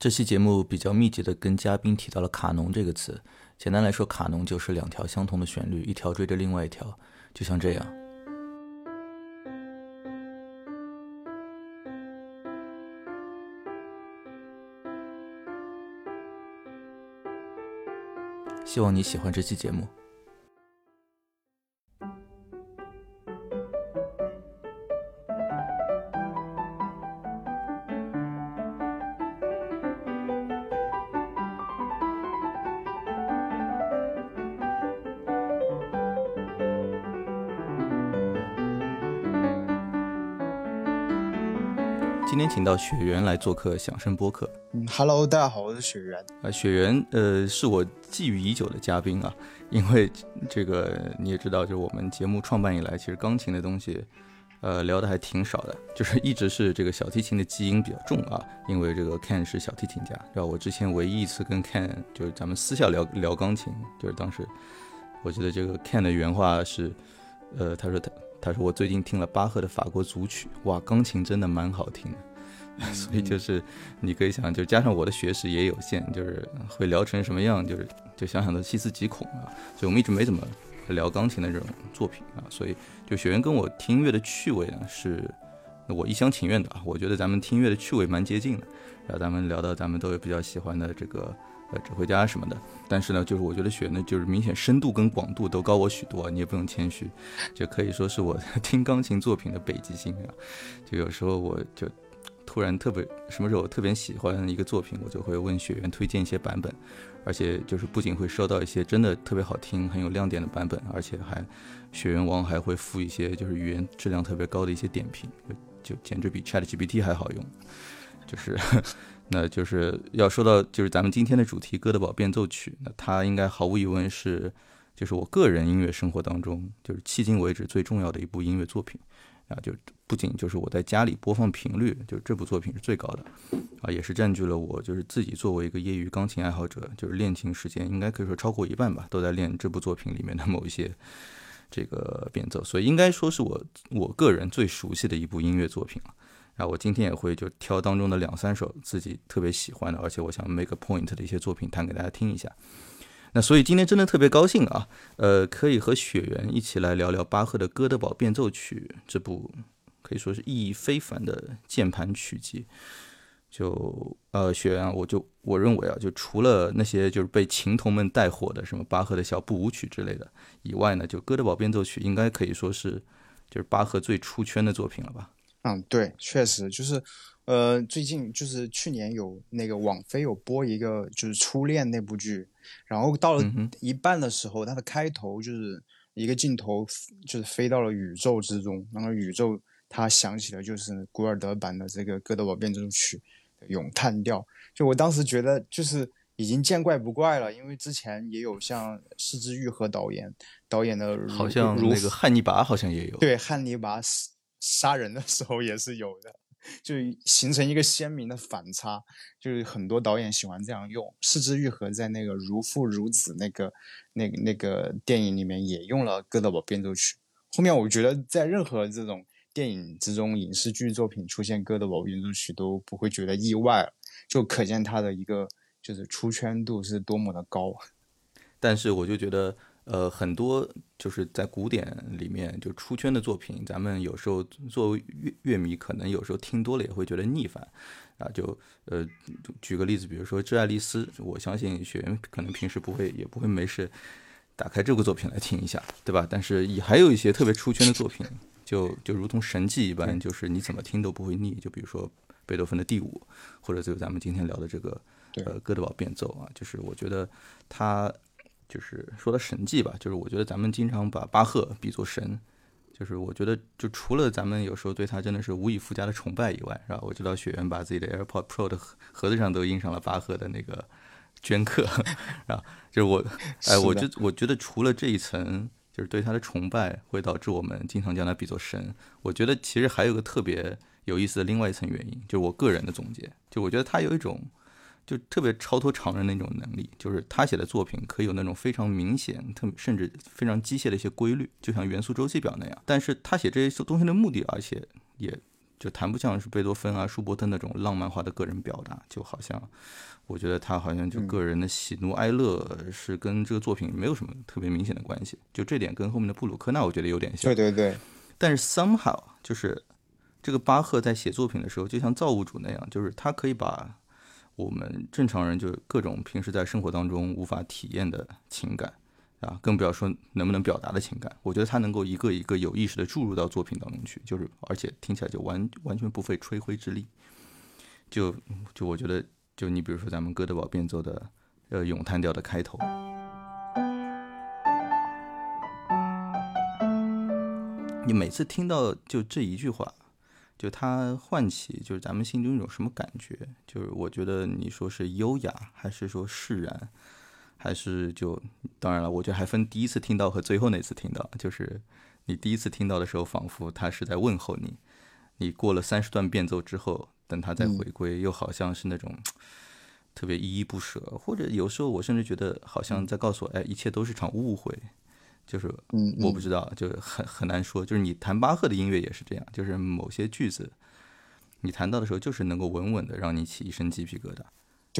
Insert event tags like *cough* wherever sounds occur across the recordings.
这期节目比较密集的跟嘉宾提到了卡农这个词。简单来说，卡农就是两条相同的旋律，一条追着另外一条，就像这样。希望你喜欢这期节目。请到雪原来做客响声播客。嗯，Hello，大家好，我是雪原。啊，雪原，呃，是我觊觎已久的嘉宾啊，因为这个你也知道，就是我们节目创办以来，其实钢琴的东西，呃，聊的还挺少的，就是一直是这个小提琴的基因比较重啊。因为这个 Ken 是小提琴家，然后我之前唯一一次跟 Ken 就是咱们私下聊聊钢琴，就是当时我记得这个 Ken 的原话是，呃，他说他。他说：“我最近听了巴赫的法国组曲，哇，钢琴真的蛮好听的。所以就是你可以想，就加上我的学识也有限，就是会聊成什么样，就是就想想都细思极恐啊。所以我们一直没怎么聊钢琴的这种作品啊。所以就学员跟我听音乐的趣味呢，是我一厢情愿的啊。我觉得咱们听音乐的趣味蛮接近的。然后咱们聊到咱们都有比较喜欢的这个。”呃，指挥家什么的，但是呢，就是我觉得雪呢，就是明显深度跟广度都高我许多，你也不用谦虚，就可以说是我 *laughs* 听钢琴作品的北极星啊。就有时候我就突然特别什么时候特别喜欢一个作品，我就会问学员推荐一些版本，而且就是不仅会收到一些真的特别好听、很有亮点的版本，而且还学员王还会附一些就是语言质量特别高的一些点评，就简直比 Chat GPT 还好用，就是。那就是要说到，就是咱们今天的主题《哥德堡变奏曲》，那它应该毫无疑问是，就是我个人音乐生活当中，就是迄今为止最重要的一部音乐作品啊！就不仅就是我在家里播放频率，就是这部作品是最高的啊，也是占据了我就是自己作为一个业余钢琴爱好者，就是练琴时间应该可以说超过一半吧，都在练这部作品里面的某一些这个变奏，所以应该说是我我个人最熟悉的一部音乐作品了。那我今天也会就挑当中的两三首自己特别喜欢的，而且我想 make a point 的一些作品弹给大家听一下。那所以今天真的特别高兴啊，呃，可以和雪原一起来聊聊巴赫的《哥德堡变奏曲》这部可以说是意义非凡的键盘曲集。就呃，雪原，我就我认为啊，就除了那些就是被琴童们带火的什么巴赫的小步舞曲之类的以外呢，就《哥德堡变奏曲》应该可以说是就是巴赫最出圈的作品了吧。嗯，对，确实就是，呃，最近就是去年有那个网飞有播一个就是初恋那部剧，然后到了一半的时候，它的开头就是一个镜头，就是飞到了宇宙之中，然后宇宙它响起了就是古尔德版的这个《哥德堡变奏曲》的咏叹调，就我当时觉得就是已经见怪不怪了，因为之前也有像失之愈和导演导演的，好像那个汉尼拔好像也有，对，汉尼拔。杀人的时候也是有的，就形成一个鲜明的反差。就是很多导演喜欢这样用。四之愈合在那个《如父如子》那个、那个、那个电影里面也用了《哥德堡变奏曲》。后面我觉得在任何这种电影之中、影视剧作品出现《哥德堡变奏曲》都不会觉得意外，就可见他的一个就是出圈度是多么的高。但是我就觉得。呃，很多就是在古典里面就出圈的作品，咱们有时候作为乐乐迷，可能有时候听多了也会觉得腻烦啊。就呃，举个例子，比如说《致爱丽丝》，我相信学员可能平时不会也不会没事打开这部作品来听一下，对吧？但是也还有一些特别出圈的作品，就就如同神迹一般，就是你怎么听都不会腻。就比如说贝多芬的第五，或者就咱们今天聊的这个呃哥德堡变奏啊，就是我觉得它。就是说的神迹吧，就是我觉得咱们经常把巴赫比作神，就是我觉得就除了咱们有时候对他真的是无以复加的崇拜以外，是吧？我知道学员把自己的 AirPod Pro 的盒子上都印上了巴赫的那个镌刻，*laughs* 啊，就是我，哎，我就我觉得除了这一层，就是对他的崇拜会导致我们经常将他比作神。我觉得其实还有个特别有意思的另外一层原因，就是我个人的总结，就我觉得他有一种。就特别超脱常人那种能力，就是他写的作品可以有那种非常明显、特甚至非常机械的一些规律，就像元素周期表那样。但是他写这些东西的目的，而且也就谈不像是贝多芬啊、舒伯特那种浪漫化的个人表达，就好像我觉得他好像就个人的喜怒哀乐是跟这个作品没有什么特别明显的关系，就这点跟后面的布鲁克纳我觉得有点像。对对对。但是 somehow 就是这个巴赫在写作品的时候，就像造物主那样，就是他可以把我们正常人就各种平时在生活当中无法体验的情感。啊，更不要说能不能表达的情感，我觉得他能够一个一个有意识的注入到作品当中去，就是而且听起来就完完全不费吹灰之力。就就我觉得，就你比如说咱们哥德堡变奏的呃咏叹调的开头，你每次听到就这一句话，就它唤起就是咱们心中一种什么感觉？就是我觉得你说是优雅还是说释然？还是就当然了，我觉得还分第一次听到和最后那次听到。就是你第一次听到的时候，仿佛他是在问候你；你过了三十段变奏之后，等他再回归，又好像是那种特别依依不舍。或者有时候我甚至觉得，好像在告诉我，哎，一切都是场误会。就是我不知道，就很很难说。就是你弹巴赫的音乐也是这样，就是某些句子你弹到的时候，就是能够稳稳的让你起一身鸡皮疙瘩。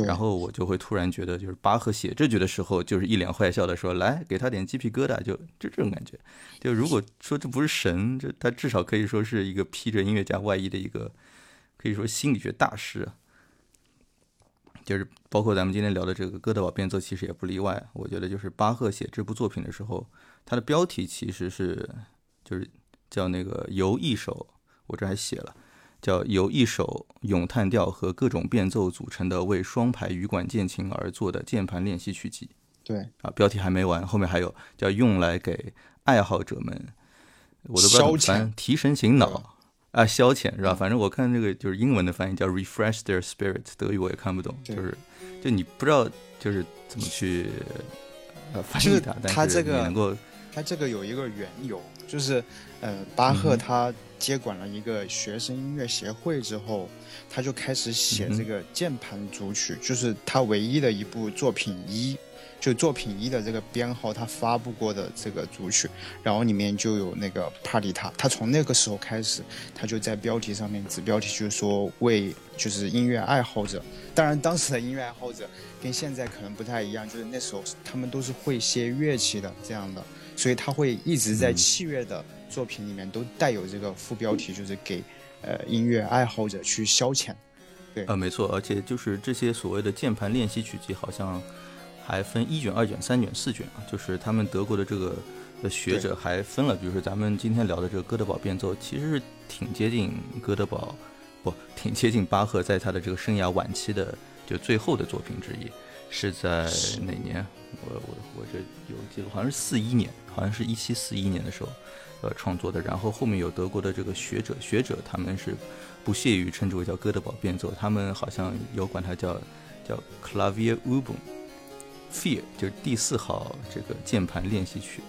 然后我就会突然觉得，就是巴赫写这句的时候，就是一脸坏笑的说：“来，给他点鸡皮疙瘩。”就就这种感觉。就如果说这不是神，这他至少可以说是一个披着音乐家外衣的一个，可以说心理学大师。就是包括咱们今天聊的这个哥德堡变奏，其实也不例外。我觉得就是巴赫写这部作品的时候，他的标题其实是就是叫那个由一首，我这还写了。叫由一首咏叹调和各种变奏组成的为双排羽管键琴而作的键盘练习曲集。对啊，标题还没完，后面还有叫用来给爱好者们，我都不知道怎么翻，提神醒脑啊，消遣是吧？反正我看这个就是英文的翻译叫 refresh their spirit，德语我也看不懂，就是就你不知道就是怎么去呃翻译它，但是你能够，它这个有一个缘由，就是呃巴赫他。接管了一个学生音乐协会之后，他就开始写这个键盘组曲，就是他唯一的一部作品一，就作品一的这个编号，他发布过的这个组曲，然后里面就有那个帕蒂塔。他从那个时候开始，他就在标题上面子标题就是说为就是音乐爱好者。当然，当时的音乐爱好者跟现在可能不太一样，就是那时候他们都是会些乐器的这样的，所以他会一直在器乐的。作品里面都带有这个副标题，就是给呃音乐爱好者去消遣。对，呃，没错，而且就是这些所谓的键盘练习曲集，好像还分一卷、二卷、三卷、四卷啊。就是他们德国的这个的学者还分了，比如说咱们今天聊的这个哥德堡变奏，其实是挺接近哥德堡，不，挺接近巴赫在他的这个生涯晚期的就最后的作品之一，是在哪年？我我我这有记录，好像是四一年，好像是一七四一年的时候。呃，创作的，然后后面有德国的这个学者，学者他们是不屑于称之为叫哥德堡变奏，他们好像有管它叫叫 Clavier Übung Vier，就是第四号这个键盘练习曲，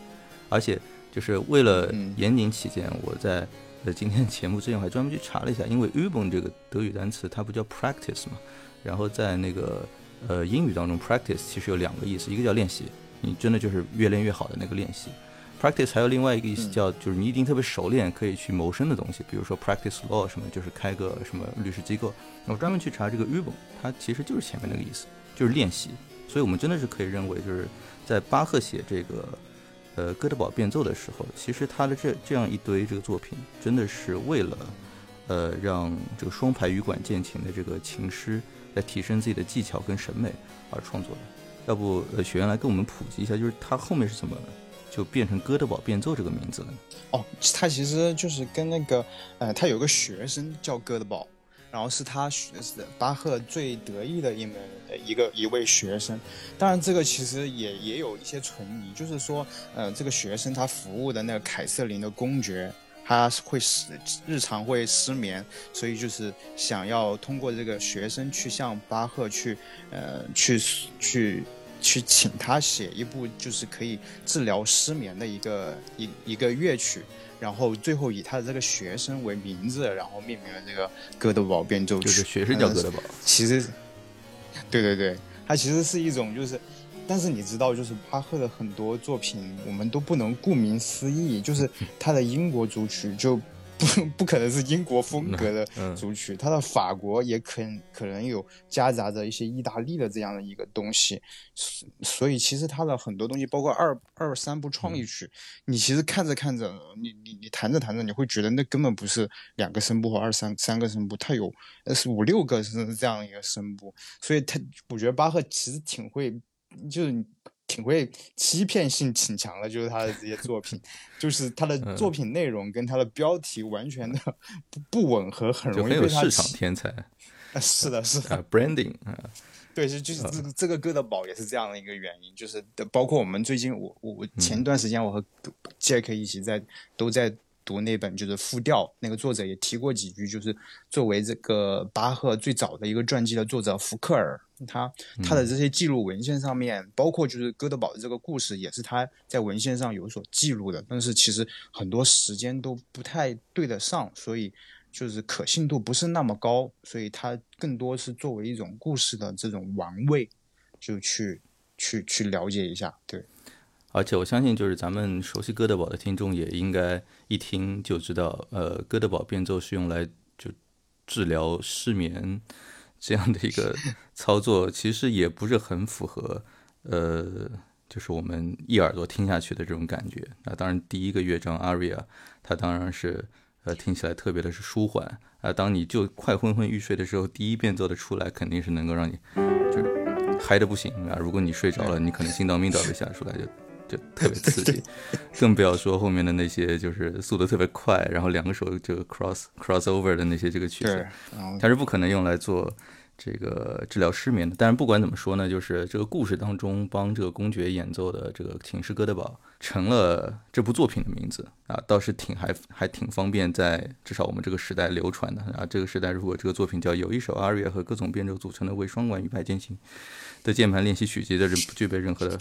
而且就是为了严谨起见，我在呃今天节目之前我还专门去查了一下，因为 Übung 这个德语单词它不叫 practice 嘛，然后在那个呃英语当中 practice 其实有两个意思，一个叫练习，你真的就是越练越好的那个练习。Practice 还有另外一个意思叫，就是你一定特别熟练，可以去谋生的东西，比如说 practice law 什么，就是开个什么律师机构。我专门去查这个 Übung，它其实就是前面那个意思，就是练习。所以我们真的是可以认为，就是在巴赫写这个呃哥德堡变奏的时候，其实他的这这样一堆这个作品，真的是为了呃让这个双排羽管键琴的这个琴师来提升自己的技巧跟审美而创作的。要不呃学员来跟我们普及一下，就是他后面是怎么？就变成哥德堡变奏这个名字了呢。哦，他其实就是跟那个，呃，他有个学生叫哥德堡，然后是他学是巴赫最得意的一门一个一位学生。当然，这个其实也也有一些存疑，就是说，呃，这个学生他服务的那个凯瑟琳的公爵，他会失日常会失眠，所以就是想要通过这个学生去向巴赫去，呃，去去。去请他写一部就是可以治疗失眠的一个一一个乐曲，然后最后以他的这个学生为名字，然后命名了这个哥德堡变奏曲。就是学生叫哥德堡。其实，对对对，它其实是一种就是，但是你知道，就是巴赫的很多作品，我们都不能顾名思义，就是他的英国组曲就 *laughs* 不不可能是英国风格的 *laughs* 组曲，他的法国也可可能有夹杂着一些意大利的这样的一个东西，所以其实他的很多东西，包括二二三部创意曲，你其实看着看着，你你你弹着弹着，你会觉得那根本不是两个声部或二三三个声部，它有是五六个是这样一个声部，所以他我觉得巴赫其实挺会，就是。挺会欺骗性挺强的，就是他的这些作品，就是他的作品内容跟他的标题完全的不不吻合，很容易被他。市场天才。是的，是的。Branding 啊，*laughs* 对，就就是这个这个哥德堡也是这样的一个原因，就是包括我们最近，我我我前段时间我和 Jack 一起在都在。读那本就是复调，那个作者也提过几句，就是作为这个巴赫最早的一个传记的作者福克尔，他他的这些记录文献上面，包括就是哥德堡的这个故事，也是他在文献上有所记录的，但是其实很多时间都不太对得上，所以就是可信度不是那么高，所以他更多是作为一种故事的这种玩味，就去去去了解一下，对。而且我相信，就是咱们熟悉哥德堡的听众也应该一听就知道，呃，哥德堡变奏是用来就治疗失眠这样的一个操作，其实也不是很符合，呃，就是我们一耳朵听下去的这种感觉。那当然，第一个乐章 aria，它当然是呃听起来特别的是舒缓啊。当你就快昏昏欲睡的时候，第一变奏的出来，肯定是能够让你就是嗨的不行啊。如果你睡着了，你可能心脏病都要吓出来就。就特别刺激，*laughs* 更不要说后面的那些，就是速度特别快，然后两个手这个 cross cross over 的那些这个曲子，它是不可能用来做。这个治疗失眠的，但是不管怎么说呢，就是这个故事当中帮这个公爵演奏的这个寝室哥德堡成了这部作品的名字啊，倒是挺还还挺方便在至少我们这个时代流传的啊。这个时代如果这个作品叫有一首阿瑞和各种变奏组成的为双管与派键琴的键盘练习曲集的人，不具备任何的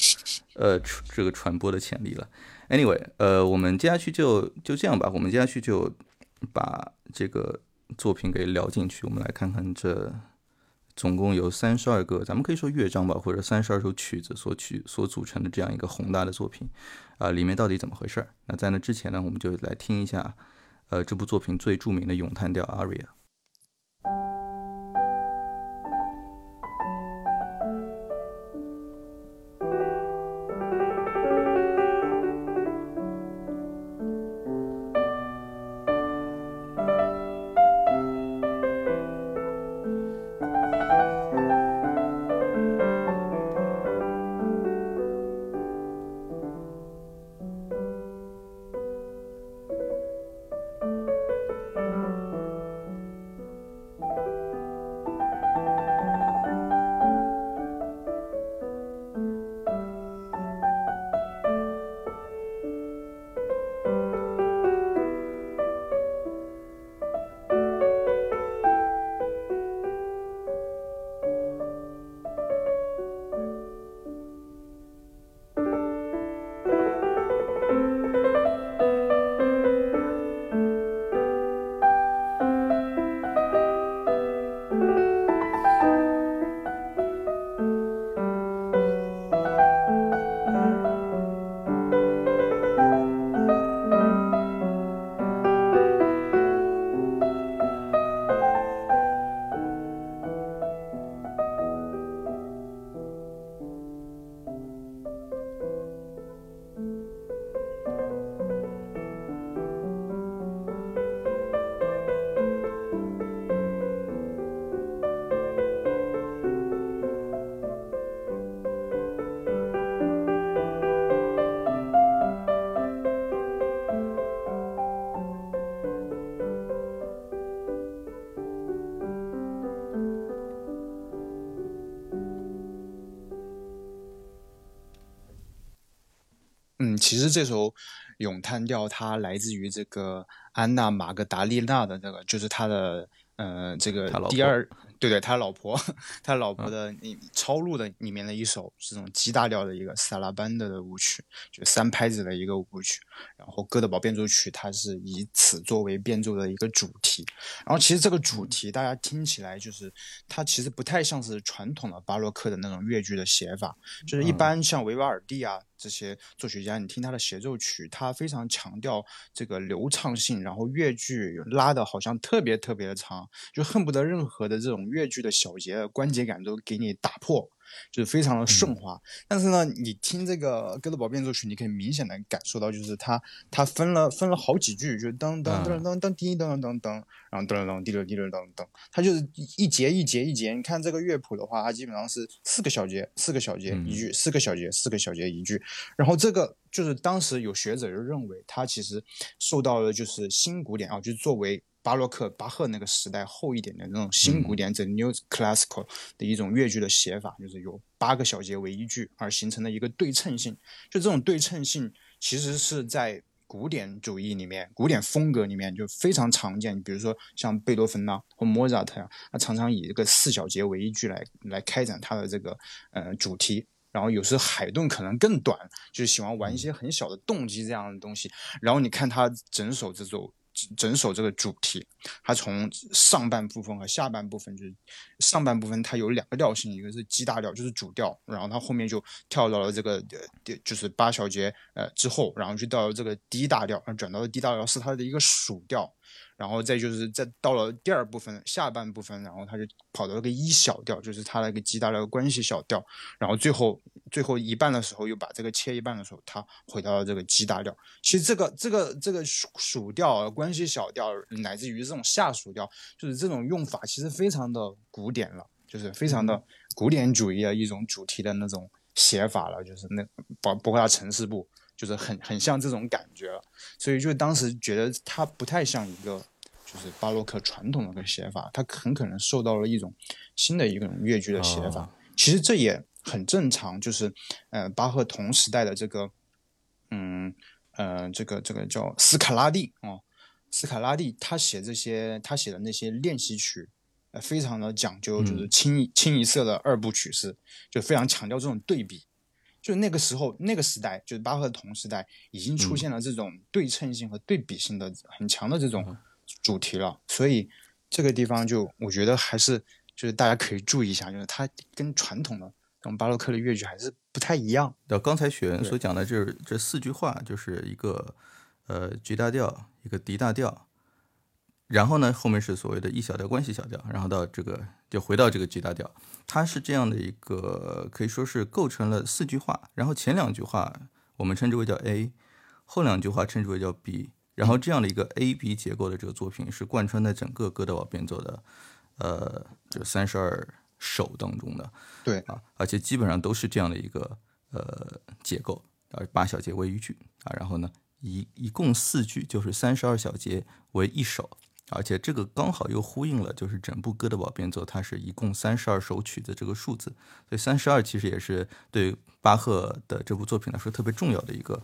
呃这个传播的潜力了。Anyway，呃，我们接下去就就这样吧，我们接下去就把这个作品给聊进去，我们来看看这。总共有三十二个，咱们可以说乐章吧，或者三十二首曲子所曲所组成的这样一个宏大的作品，啊，里面到底怎么回事儿？那在那之前呢，我们就来听一下，呃，这部作品最著名的咏叹调 aria。这首咏叹调它来自于这个安娜·玛格达丽娜的这个，就是他的呃这个第二对对，他老婆，*laughs* 他老婆的那抄录的里面的一首这种 G 大调的一个萨拉班德的舞曲，就三拍子的一个舞曲。然后哥德堡变奏曲它是以此作为变奏的一个主题。然后其实这个主题大家听起来就是它其实不太像是传统的巴洛克的那种乐句的写法，就是一般像维瓦尔第啊。这些作曲家，你听他的协奏曲，他非常强调这个流畅性，然后乐句拉的好像特别特别的长，就恨不得任何的这种乐句的小节关节感都给你打破。就是非常的顺滑，但是呢，你听这个哥德堡变奏曲，你可以明显的感受到，就是它它分了分了好几句，就噔噔噔噔噔滴噔噔噔，然后噔噔噔滴溜滴噔噔噔，它就是一节一节一节。你看这个乐谱的话，它基本上是四个小节，四个小节一句，四个小节，四个小节一句。然后这个就是当时有学者就认为，它其实受到了就是新古典啊，就是作为。巴洛克、巴赫那个时代后一点的那种新古典，这 New Classical 的一种乐句的写法，就是有八个小节为一句而形成的一个对称性。就这种对称性，其实是在古典主义里面、古典风格里面就非常常见。比如说像贝多芬呐或莫扎特呀，他常常以这个四小节为一句来来开展他的这个呃主题。然后有时海顿可能更短，就是喜欢玩一些很小的动机这样的东西。然后你看他整首这首。整首这个主题，它从上半部分和下半部分，就是上半部分它有两个调性，一个是 G 大调，就是主调，然后它后面就跳到了这个呃，就是八小节呃之后，然后就到了这个 D 大调，然后转到了 D 大调是它的一个属调。然后再就是再到了第二部分下半部分，然后他就跑到了个一小调，就是他那个 G 大调关系小调，然后最后最后一半的时候又把这个切一半的时候，他回到了这个 G 大调。其实这个这个这个属属调关系小调，乃至于这种下属调，就是这种用法其实非常的古典了，就是非常的古典主义的一种主题的那种写法了，就是那包包括他城市部。就是很很像这种感觉了，所以就当时觉得它不太像一个就是巴洛克传统的个写法，它很可能受到了一种新的一种乐剧的写法。其实这也很正常，就是呃巴赫同时代的这个嗯呃这个这个叫斯卡拉蒂哦，斯卡拉蒂他写这些他写的那些练习曲，呃非常的讲究，就是清一清一色的二部曲式，就非常强调这种对比。就那个时候，那个时代，就是巴赫同时代，已经出现了这种对称性和对比性的很强的这种主题了。所以这个地方就我觉得还是就是大家可以注意一下，就是它跟传统的这种巴洛克的乐曲还是不太一样。那刚才雪人所讲的这这四句话，就是一个呃 G 大调，一个 D 大调。然后呢，后面是所谓的 E 小调关系小调，然后到这个就回到这个 G 大调，它是这样的一个可以说是构成了四句话，然后前两句话我们称之为叫 A，后两句话称之为叫 B，然后这样的一个 A B 结构的这个作品是贯穿在整个哥德堡变奏的，呃，就三十二首当中的，对啊，而且基本上都是这样的一个呃结构，啊，八小节为一句啊，然后呢一一共四句就是三十二小节为一首。而且这个刚好又呼应了，就是整部哥德堡变奏，它是一共三十二首曲子这个数字，所以三十二其实也是对巴赫的这部作品来说特别重要的一个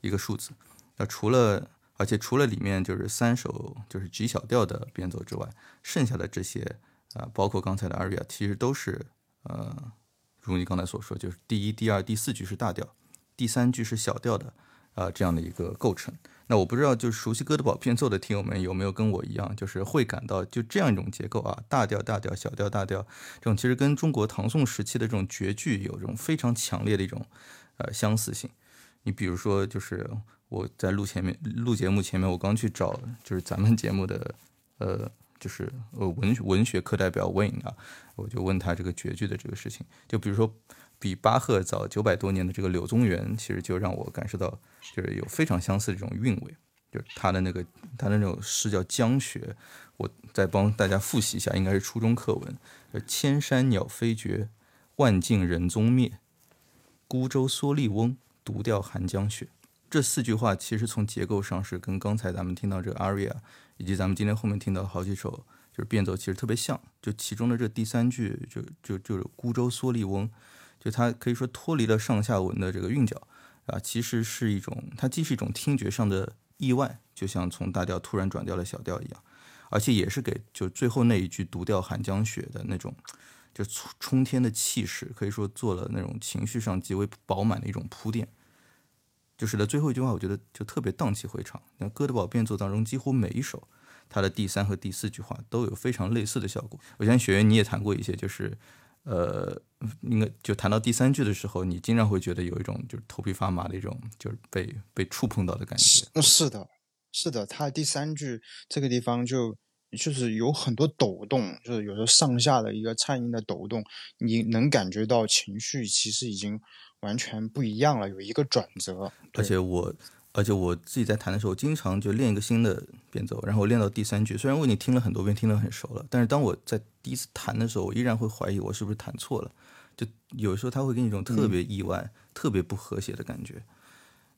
一个数字。那除了，而且除了里面就是三首就是 G 小调的变奏之外，剩下的这些啊，包括刚才的 aria，其实都是呃，如你刚才所说，就是第一、第二、第四句是大调，第三句是小调的啊，这样的一个构成。那我不知道，就是熟悉哥德堡变奏的听友们有没有跟我一样，就是会感到就这样一种结构啊，大调大调小调大调，这种其实跟中国唐宋时期的这种绝句有这种非常强烈的一种呃相似性。你比如说，就是我在录前面录节目前面，我刚去找就是咱们节目的呃就是呃文文学课代表 Wayne 啊，我就问他这个绝句的这个事情，就比如说。比巴赫早九百多年的这个柳宗元，其实就让我感受到，就是有非常相似的这种韵味，就是他的那个他的那种诗叫《江雪》，我再帮大家复习一下，应该是初中课文：千山鸟飞绝，万径人踪灭，孤舟蓑笠翁，独钓寒江雪。这四句话其实从结构上是跟刚才咱们听到这个 aria，以及咱们今天后面听到好几首就是变奏，其实特别像。就其中的这第三句，就就就是孤舟蓑笠翁。就它可以说脱离了上下文的这个韵脚啊，其实是一种，它既是一种听觉上的意外，就像从大调突然转调了小调一样，而且也是给就最后那一句“独钓寒江雪”的那种就冲天的气势，可以说做了那种情绪上极为饱满的一种铺垫。就是的最后一句话，我觉得就特别荡气回肠。那哥德堡变奏当中，几乎每一首，它的第三和第四句话都有非常类似的效果。我相信雪原你也谈过一些，就是，呃，应该就谈到第三句的时候，你经常会觉得有一种就是头皮发麻的一种，就是被被触碰到的感觉。是的，是的，它第三句这个地方就就是有很多抖动，就是有时候上下的一个颤音的抖动，你能感觉到情绪其实已经。完全不一样了，有一个转折。而且我，而且我自己在弹的时候，经常就练一个新的变奏，然后练到第三句，虽然我已经听了很多遍，听得很熟了，但是当我在第一次弹的时候，我依然会怀疑我是不是弹错了。就有时候他会给你一种特别意外、特别不和谐的感觉。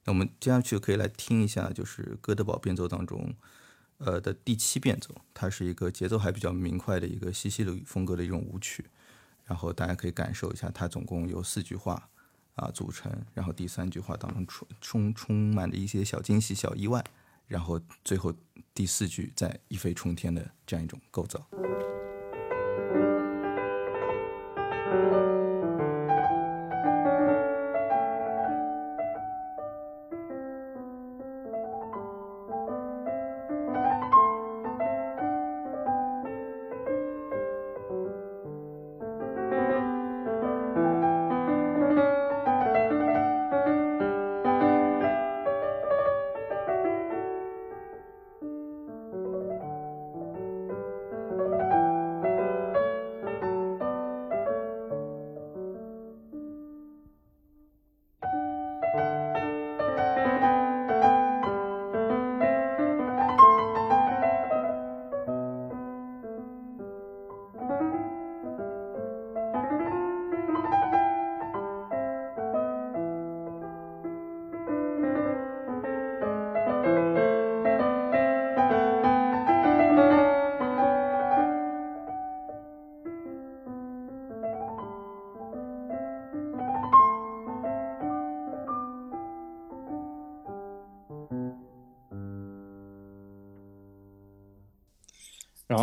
那我们接下去可以来听一下，就是哥德堡变奏当中，呃的第七变奏，它是一个节奏还比较明快的一个西西里风格的一种舞曲，然后大家可以感受一下，它总共有四句话。啊，组成，然后第三句话当中充充充满着一些小惊喜、小意外，然后最后第四句再一飞冲天的这样一种构造。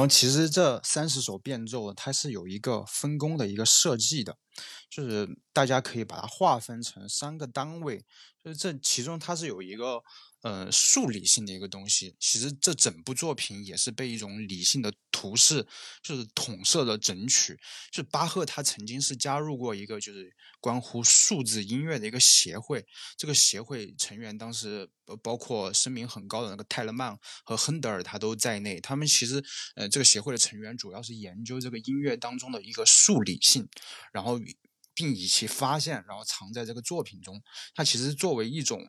其实这三十首变奏，它是有一个分工的一个设计的，就是大家可以把它划分成三个单位，就是这其中它是有一个。呃，数理性的一个东西，其实这整部作品也是被一种理性的图是就是统摄的整曲。就是巴赫他曾经是加入过一个就是关乎数字音乐的一个协会，这个协会成员当时包括声名很高的那个泰勒曼和亨德尔他都在内。他们其实呃这个协会的成员主要是研究这个音乐当中的一个数理性，然后并以其发现然后藏在这个作品中。它其实作为一种。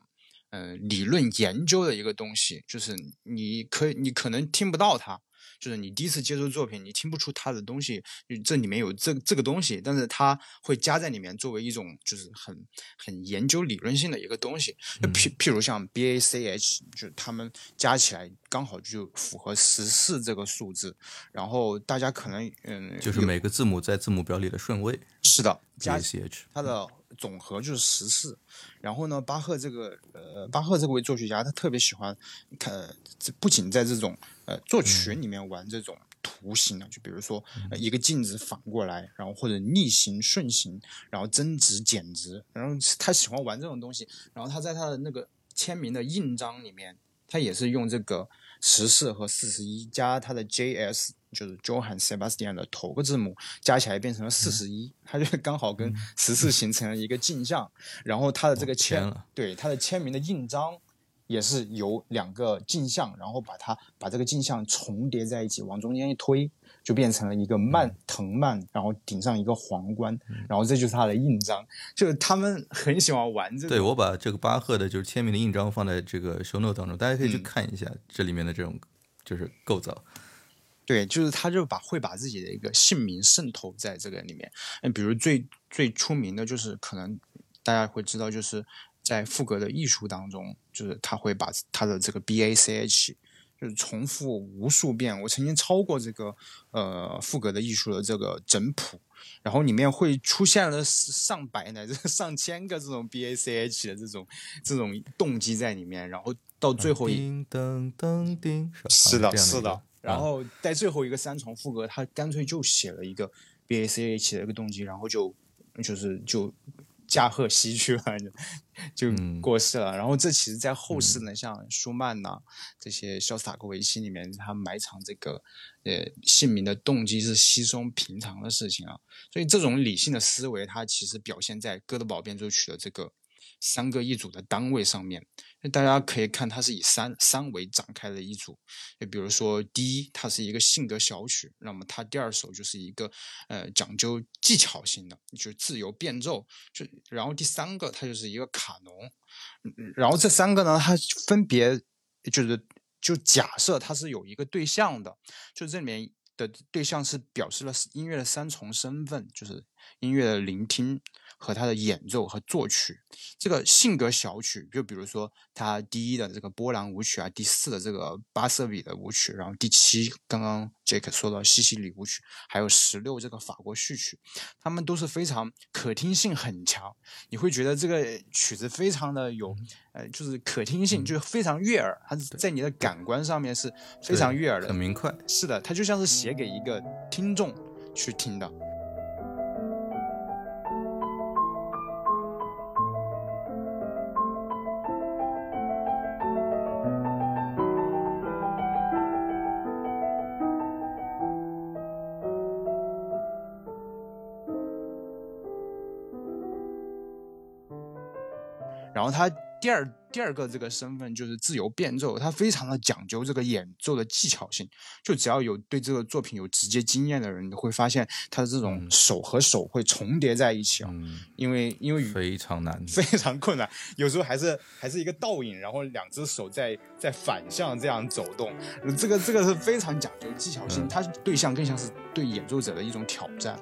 呃，理论研究的一个东西，就是你可以，你可能听不到它，就是你第一次接触作品，你听不出它的东西，这里面有这这个东西，但是它会加在里面，作为一种就是很很研究理论性的一个东西。就譬譬如像 B A C H，就他们加起来刚好就符合十四这个数字，然后大家可能嗯，就是每个字母在字母表里的顺位。是的，B A C H，它的。总和就是十四，然后呢，巴赫这个呃，巴赫这位作曲家他特别喜欢看，这不仅在这种呃作曲里面玩这种图形啊，就比如说一个镜子反过来，然后或者逆行顺行，然后增值减值，然后他喜欢玩这种东西，然后他在他的那个签名的印章里面，他也是用这个十四和四十一加他的 J.S。就是 Johann Sebastian 的头个字母加起来变成了四十一，它就刚好跟十四形成了一个镜像。然后它的这个签，对它的签名的印章也是由两个镜像，然后把它把这个镜像重叠在一起，往中间一推，就变成了一个曼藤蔓，然后顶上一个皇冠，然后这就是它的印章。就是他们很喜欢玩这个。对我把这个巴赫的就是签名的印章放在这个 show note 当中，大家可以去看一下这里面的这种就是构造。对，就是他，就把会把自己的一个姓名渗透在这个里面。嗯，比如最最出名的就是，可能大家会知道，就是在赋格的艺术当中，就是他会把他的这个 B A C H，就是重复无数遍。我曾经抄过这个呃赋格的艺术的这个整谱，然后里面会出现了上百乃至 *laughs* 上千个这种 B A C H 的这种这种动机在里面，然后到最后一，叮当当叮，是的，是的。然后在最后一个三重副歌，他干脆就写了一个 B A C H 的一个动机，然后就就是就驾鹤西去了，就就过世了。然后这其实，在后世呢，像舒曼呐这些潇洒格维奇里面，他埋藏这个呃姓名的动机是稀松平常的事情啊。所以这种理性的思维，它其实表现在《哥德堡变奏曲》的这个。三个一组的单位上面，大家可以看它是以三三维展开的一组。就比如说，第一，它是一个性格小曲，那么它第二首就是一个呃讲究技巧性的，就自由变奏。就然后第三个，它就是一个卡农。然后这三个呢，它分别就是就假设它是有一个对象的，就这里面的对象是表示了音乐的三重身份，就是音乐的聆听。和他的演奏和作曲，这个性格小曲，就比如说他第一的这个波兰舞曲啊，第四的这个巴瑟比的舞曲，然后第七刚刚杰克说到西西里舞曲，还有十六这个法国序曲，他们都是非常可听性很强，你会觉得这个曲子非常的有，呃，就是可听性，就是非常悦耳，它在你的感官上面是非常悦耳的，很明快。是的，它就像是写给一个听众去听的。后他第二第二个这个身份就是自由变奏，他非常的讲究这个演奏的技巧性。就只要有对这个作品有直接经验的人，会发现他的这种手和手会重叠在一起啊，因为因为非常难，非常困难。有时候还是还是一个倒影，然后两只手在在反向这样走动，这个这个是非常讲究技巧性。他对象更像是对演奏者的一种挑战。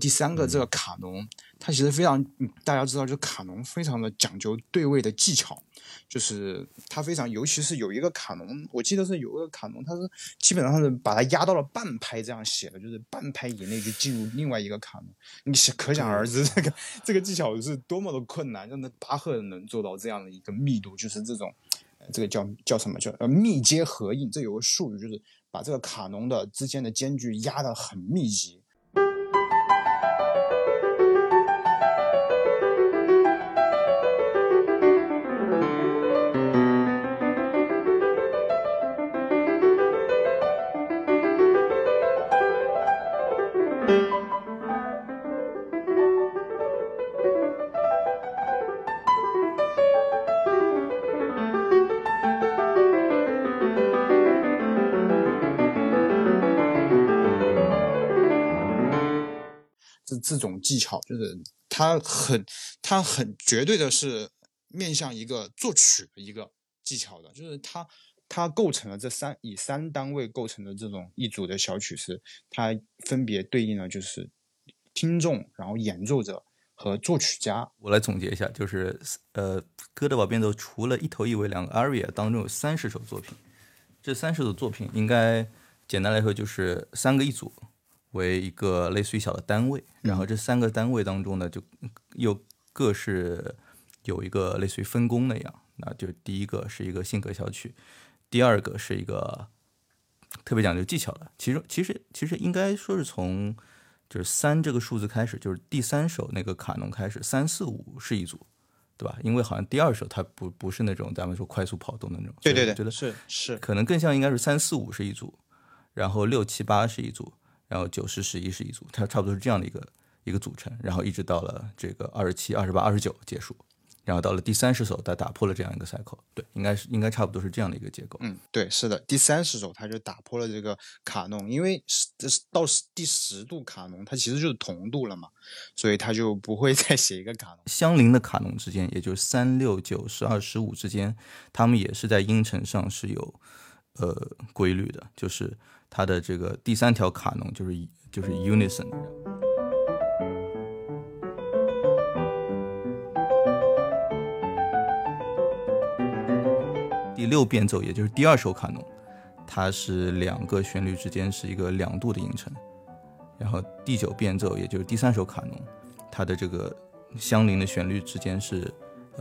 第三个这个卡农，它其实非常，大家知道，就卡农非常的讲究对位的技巧，就是它非常，尤其是有一个卡农，我记得是有一个卡农，它是基本上是把它压到了半拍这样写的，就是半拍以内就进入另外一个卡农，你可想而知这个这个技巧是多么的困难，让那巴赫能做到这样的一个密度，就是这种，这个叫叫什么叫呃密接合印，这有个术语，就是把这个卡农的之间的间距压得很密集。这种技巧就是它很，它很绝对的是面向一个作曲的一个技巧的，就是它它构成了这三以三单位构成的这种一组的小曲式，它分别对应了就是听众，然后演奏者和作曲家。我来总结一下，就是呃，哥德堡变奏除了一头一尾两个 aria 当中有三十首作品，这三十首作品应该简单来说就是三个一组。为一个类似于小的单位，然后这三个单位当中呢，就又各是有一个类似于分工那样。那就第一个是一个性格小曲，第二个是一个特别讲究技巧的。其中其实其实应该说是从就是三这个数字开始，就是第三首那个卡农开始，三四五是一组，对吧？因为好像第二首它不不是那种咱们说快速跑动的那种。对对对，觉得是是，可能更像应该是三四五是一组，然后六七八是一组。然后九十十一是一组，它差不多是这样的一个一个组成，然后一直到了这个二十七、二十八、二十九结束，然后到了第三十首，它打破了这样一个 cycle，对，应该是应该差不多是这样的一个结构。嗯，对，是的，第三十首它就打破了这个卡农，因为到第十度卡农它其实就是同度了嘛，所以它就不会 *laughs* 再写一个卡农。相邻的卡农之间，也就是三六九十二十五之间，它们也是在音程上是有呃规律的，就是。它的这个第三条卡农就是就是 unison。第六变奏，也就是第二首卡农，它是两个旋律之间是一个两度的音程。然后第九变奏，也就是第三首卡农，它的这个相邻的旋律之间是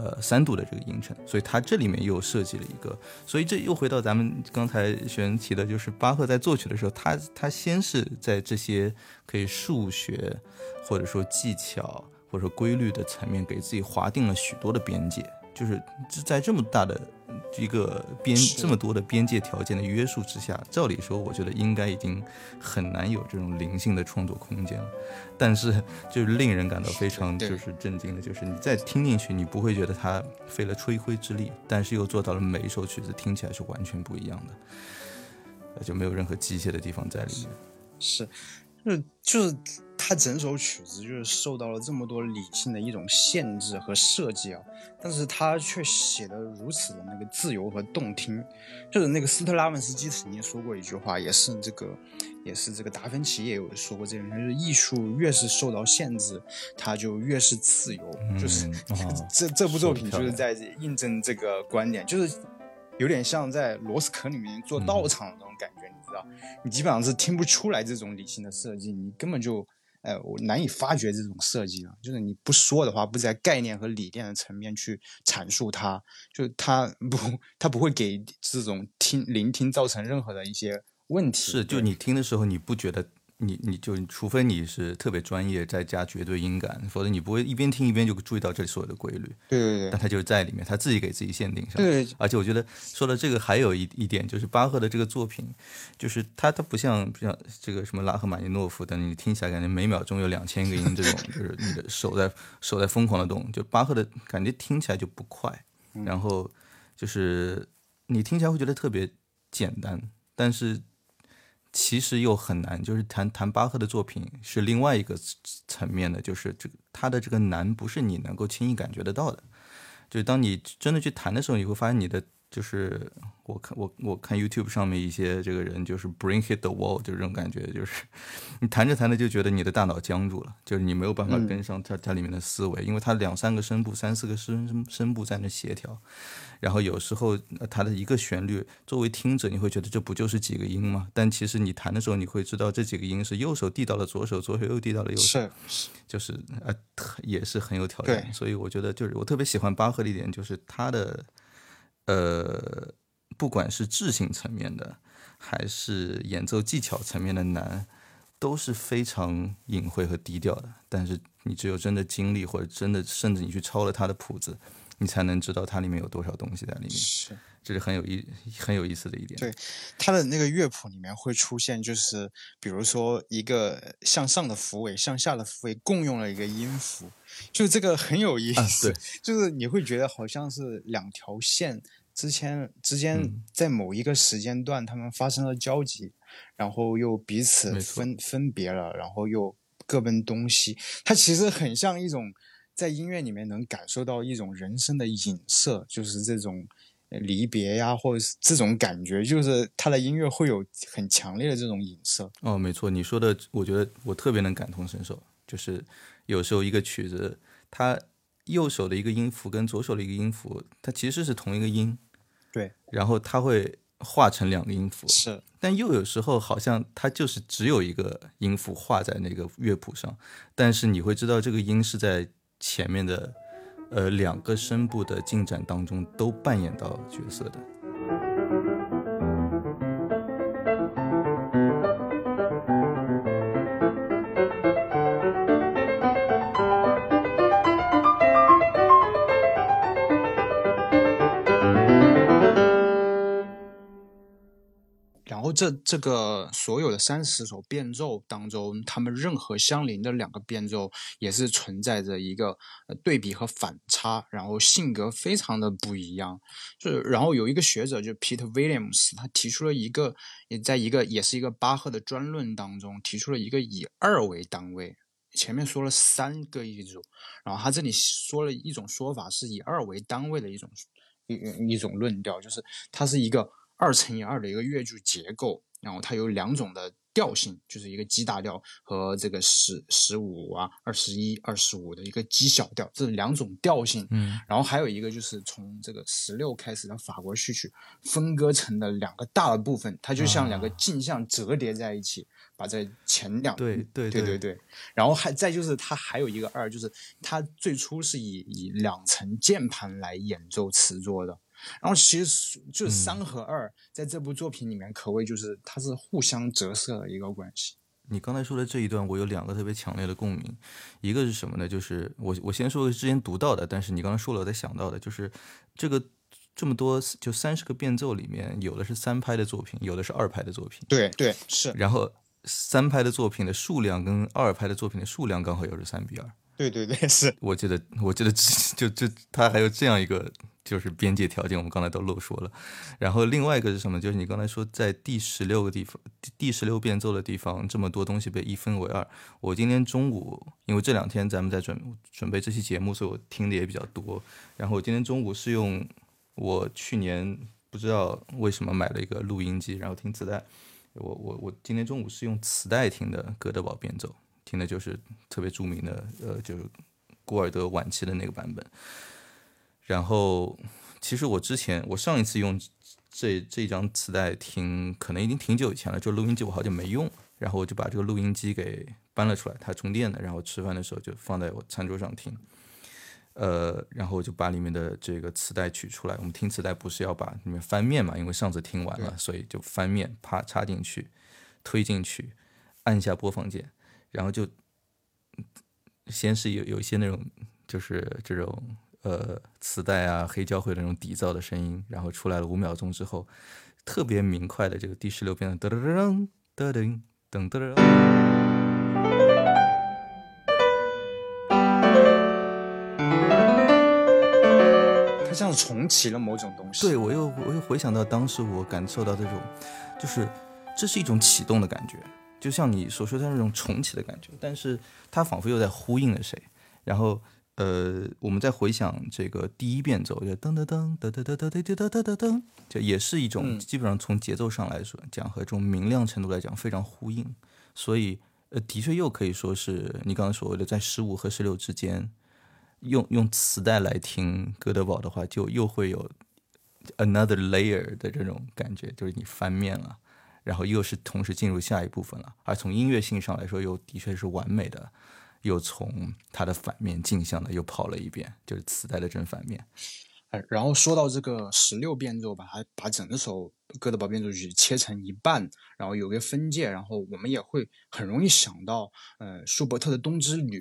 呃三度的这个音程。所以它这里面又设计了一个，所以这又回到咱们刚才学员提的，就是巴赫在作曲的时候，他他先是在这些可以数学或者说技巧或者说规律的层面，给自己划定了许多的边界。就是在这么大的一个边这么多的边界条件的约束之下，照理说，我觉得应该已经很难有这种灵性的创作空间了。但是，就是令人感到非常就是震惊的，就是你再听进去，你不会觉得他费了吹灰之力，但是又做到了每一首曲子听起来是完全不一样的，就没有任何机械的地方在里面。是，就是就是。他整首曲子就是受到了这么多理性的一种限制和设计啊，但是他却写的如此的那个自由和动听。就是那个斯特拉文斯基曾经说过一句话，也是这个，也是这个达芬奇也有说过这样，就是艺术越是受到限制，它就越是自由。就是 *laughs* 这这部作品就是在印证这个观点，就是有点像在罗斯肯里面做道场的那种感觉，你知道，你基本上是听不出来这种理性的设计，你根本就。哎，我难以发掘这种设计啊，就是你不说的话，不在概念和理念的层面去阐述它，就它 *laughs* 不，它不会给这种听聆听造成任何的一些问题。是，就你听的时候，你不觉得？你你就除非你是特别专业，再加绝对音感，否则你不会一边听一边就注意到这里所有的规律。对对对。但他就是在里面，他自己给自己限定上。对。而且我觉得说到这个还有一一点，就是巴赫的这个作品，就是他他不像不像这个什么拉赫玛尼诺夫等，你听起来感觉每秒钟有两千个音这种，就是你的手在手在疯狂的动。就巴赫的感觉听起来就不快，然后就是你听起来会觉得特别简单，但是。其实又很难，就是谈谈巴赫的作品是另外一个层面的，就是这个他的这个难不是你能够轻易感觉得到的，就是当你真的去弹的时候，你会发现你的。就是我看我我看 YouTube 上面一些这个人就是 bring hit the wall，就这种感觉，就是你弹着弹着就觉得你的大脑僵住了，就是你没有办法跟上它它里面的思维，因为它两三个声部、三四个声声声部在那协调，然后有时候它的一个旋律，作为听者你会觉得这不就是几个音吗？但其实你弹的时候你会知道这几个音是右手递到了左手，左手又递到了右手，是就是呃也是很有挑战，所以我觉得就是我特别喜欢巴赫的一点就是他的。呃，不管是智性层面的，还是演奏技巧层面的难，都是非常隐晦和低调的。但是你只有真的经历，或者真的甚至你去抄了他的谱子，你才能知道它里面有多少东西在里面。是，这是很有意很有意思的一点。对，它的那个乐谱里面会出现，就是比如说一个向上的符尾，向下的符尾共用了一个音符，就这个很有意思。对，就是你会觉得好像是两条线。之前之间在某一个时间段，他们发生了交集，然后又彼此分分别了，然后又各奔东西。它其实很像一种在音乐里面能感受到一种人生的影射，就是这种离别呀，或者是这种感觉，就是他的音乐会有很强烈的这种影射。哦，没错，你说的，我觉得我特别能感同身受。就是有时候一个曲子，它右手的一个音符跟左手的一个音符，它其实是同一个音。对，然后它会化成两个音符，是，但又有时候好像它就是只有一个音符画在那个乐谱上，但是你会知道这个音是在前面的，呃，两个声部的进展当中都扮演到角色的。这这个所有的三十首变奏当中，他们任何相邻的两个变奏也是存在着一个对比和反差，然后性格非常的不一样。就是然后有一个学者就 Peter Williams，他提出了一个，也在一个也是一个巴赫的专论当中提出了一个以二为单位，前面说了三个一组，然后他这里说了一种说法是以二为单位的一种一一种论调，就是它是一个。二乘以二的一个乐句结构，然后它有两种的调性，就是一个 G 大调和这个十十五啊、二十一、二十五的一个 G 小调，这两种调性。嗯，然后还有一个就是从这个十六开始的法国序曲分割成的两个大的部分，它就像两个镜像折叠在一起，把这前两对对对对对，然后还再就是它还有一个二，就是它最初是以以两层键盘来演奏词作的。然后其实就是三和二在这部作品里面可谓就是它是互相折射的一个关系。你刚才说的这一段，我有两个特别强烈的共鸣，一个是什么呢？就是我我先说之前读到的，但是你刚才说了，我才想到的，就是这个这么多就三十个变奏里面，有的是三拍的作品，有的是二拍的作品。对对是。然后三拍的作品的数量跟二拍的作品的数量刚好又是三比二。对对对，是我记得，我记得 *laughs* 就就他还有这样一个就是边界条件，我们刚才都漏说了。然后另外一个是什么？就是你刚才说在第十六个地方，第十六变奏的地方，这么多东西被一分为二。我今天中午，因为这两天咱们在准准备这期节目，所以我听的也比较多。然后我今天中午是用我去年不知道为什么买了一个录音机，然后听磁带。我我我今天中午是用磁带听的哥德堡变奏。听的就是特别著名的，呃，就是古尔德晚期的那个版本。然后，其实我之前我上一次用这这张磁带听，可能已经挺久以前了。就录音机我好久没用，然后我就把这个录音机给搬了出来，它充电的。然后吃饭的时候就放在我餐桌上听。呃，然后我就把里面的这个磁带取出来。我们听磁带不是要把里面翻面嘛？因为上次听完了，所以就翻面，啪插进去，推进去，按下播放键。然后就先是有有一些那种就是这种呃磁带啊黑胶会那种底噪的声音，然后出来了五秒钟之后，特别明快的这个第十六遍的噔噔噔噔噔噔噔，它像是重启了某种东西。对我又我又回想到当时我感受到这种，就是这是一种启动的感觉。就像你所说的那种重启的感觉，但是它仿佛又在呼应了谁。然后，呃，我们再回想这个第一变奏，就噔噔噔噔噔噔噔噔噔噔噔噔，就也是一种基本上从节奏上来说讲和这种明亮程度来讲非常呼应。所以，呃，的确又可以说是你刚刚所谓的在十五和十六之间，用用磁带来听哥德堡的话，就又会有 another layer 的这种感觉，就是你翻面了。然后又是同时进入下一部分了，而从音乐性上来说，又的确是完美的，又从它的反面镜像的又跑了一遍，就是磁带的正反面。哎，然后说到这个十六变奏，把它把整个首哥德堡变奏曲切成一半，然后有个分界，然后我们也会很容易想到，呃，舒伯特的《冬之旅》。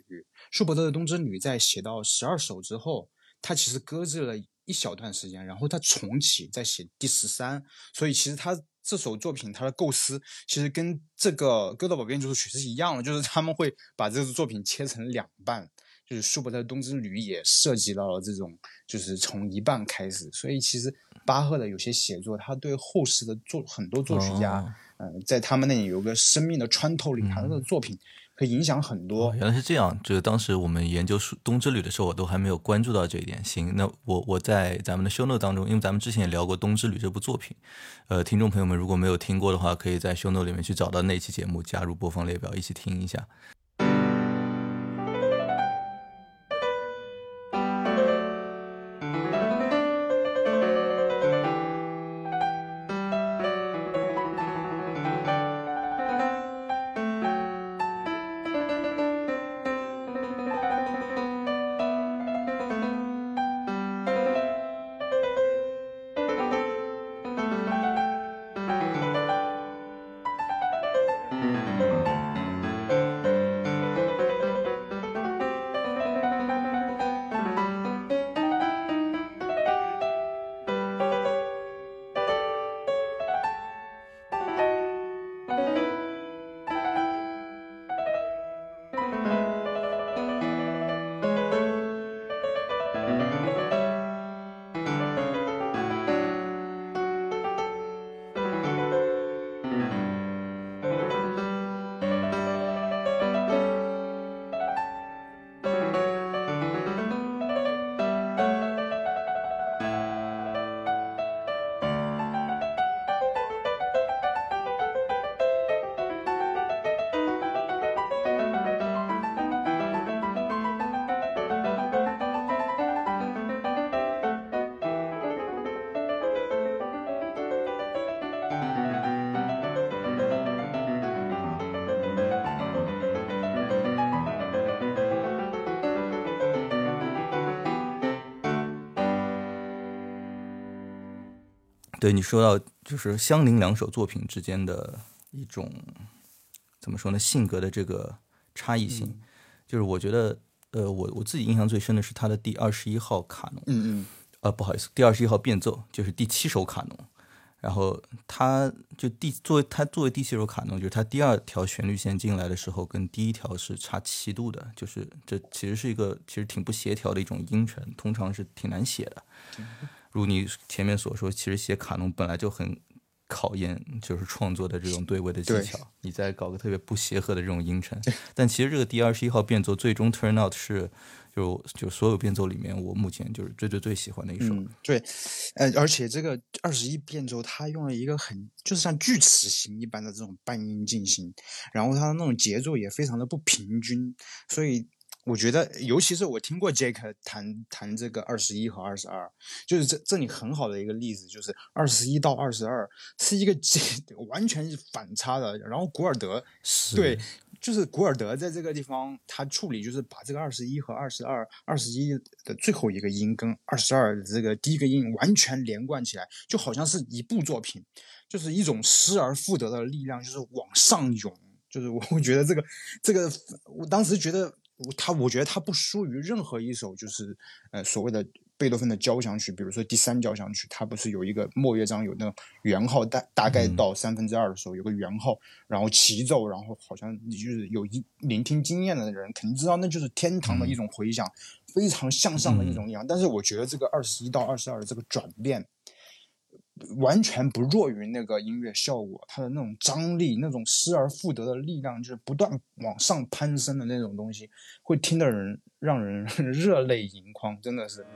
舒伯特的《冬之旅》在写到十二首之后，他其实搁置了一小段时间，然后他重启再写第十三，所以其实他。这首作品它的构思其实跟这个哥德堡变奏曲是一样的，就是他们会把这个作品切成两半，就是舒伯特《冬之旅》也涉及到了这种，就是从一半开始。所以其实巴赫的有些写作，他对后世的作很多作曲家，嗯，在他们那里有个生命的穿透力，他的作品。会影响很多。原来是这样，就是当时我们研究《冬之旅》的时候，我都还没有关注到这一点。行，那我我在咱们的 show note 当中，因为咱们之前也聊过《冬之旅》这部作品，呃，听众朋友们如果没有听过的话，可以在 show note 里面去找到那期节目，加入播放列表，一起听一下。对你说到就是相邻两首作品之间的一种怎么说呢？性格的这个差异性，就是我觉得，呃，我我自己印象最深的是他的第二十一号卡农，嗯嗯，呃，不好意思，第二十一号变奏就是第七首卡农，然后他就第作为他作为第七首卡农，就是他第二条旋律线进来的时候，跟第一条是差七度的，就是这其实是一个其实挺不协调的一种音程，通常是挺难写的。如你前面所说，其实写卡农本来就很考验，就是创作的这种对位的技巧。你再搞个特别不协和的这种音程，但其实这个第二十一号变奏最终 turn out 是，就就所有变奏里面，我目前就是最最最喜欢的一首。对，呃，而且这个二十一变奏，它用了一个很就是像锯齿形一般的这种半音进行，然后它的那种节奏也非常的不平均，所以。我觉得，尤其是我听过 Jake 弹弹这个二十一和二十二，就是这这里很好的一个例子，就是二十一到二十二是一个 *laughs* 完全反差的。然后古尔德对，就是古尔德在这个地方他处理，就是把这个二十一和二十二，二十一的最后一个音跟二十二的这个第一个音完全连贯起来，就好像是一部作品，就是一种失而复得的力量，就是往上涌。就是我会觉得这个这个，我当时觉得。他我觉得他不输于任何一首，就是呃所谓的贝多芬的交响曲，比如说第三交响曲，它不是有一个末乐章有那个圆号，大大概到三分之二的时候有个圆号，然后齐奏，然后好像你就是有一聆听经验的人肯定知道那就是天堂的一种回响，非常向上的一种力量。但是我觉得这个二十一到二十二的这个转变。完全不弱于那个音乐效果，它的那种张力、那种失而复得的力量，就是不断往上攀升的那种东西，会听得人让人 *laughs* 热泪盈眶，真的是。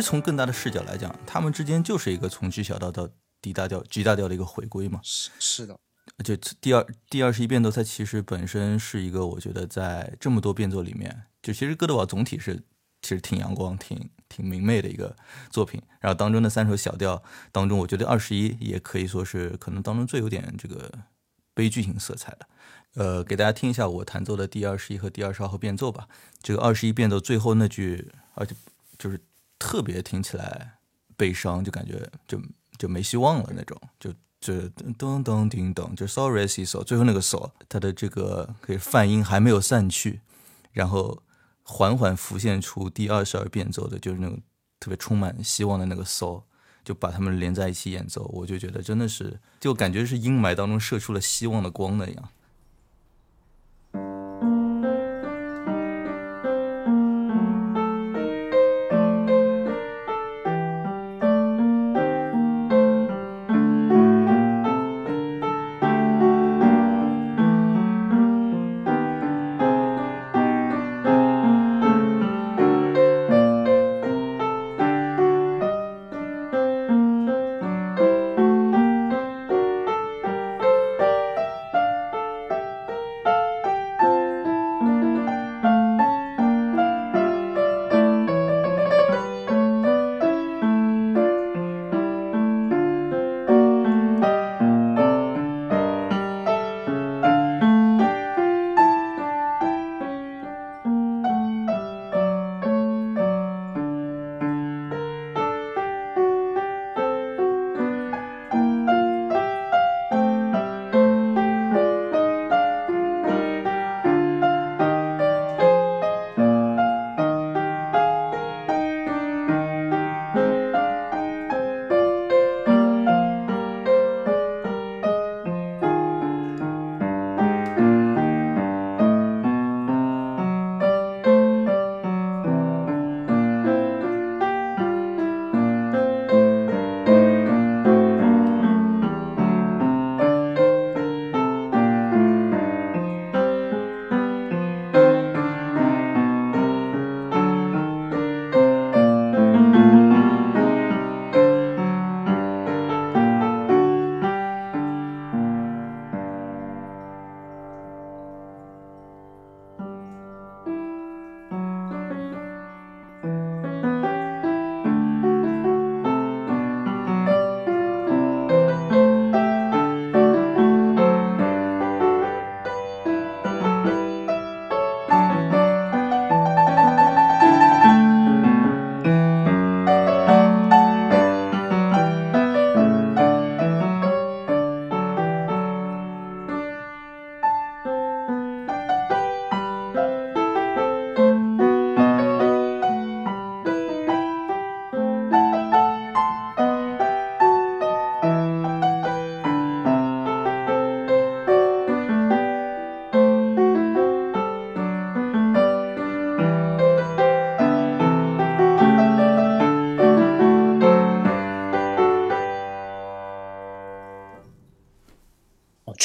从更大的视角来讲，他们之间就是一个从 G 小调到 D 大调、G 大调的一个回归嘛。是是的，就第二第二十一变奏，它其实本身是一个，我觉得在这么多变奏里面，就其实哥德堡总体是其实挺阳光、挺挺明媚的一个作品。然后当中的三首小调当中，我觉得二十一也可以说是可能当中最有点这个悲剧性色彩的。呃，给大家听一下我弹奏的第二十一和第二十二号变奏吧。这个二十一变奏最后那句，而且就是。特别听起来悲伤，就感觉就就没希望了那种，就就噔噔叮噔，就 sorry s o 最后那个 so，它的这个可以泛音还没有散去，然后缓缓浮现出第二十二变奏的，就是那种特别充满希望的那个 so，就把它们连在一起演奏，我就觉得真的是，就感觉是阴霾当中射出了希望的光那样。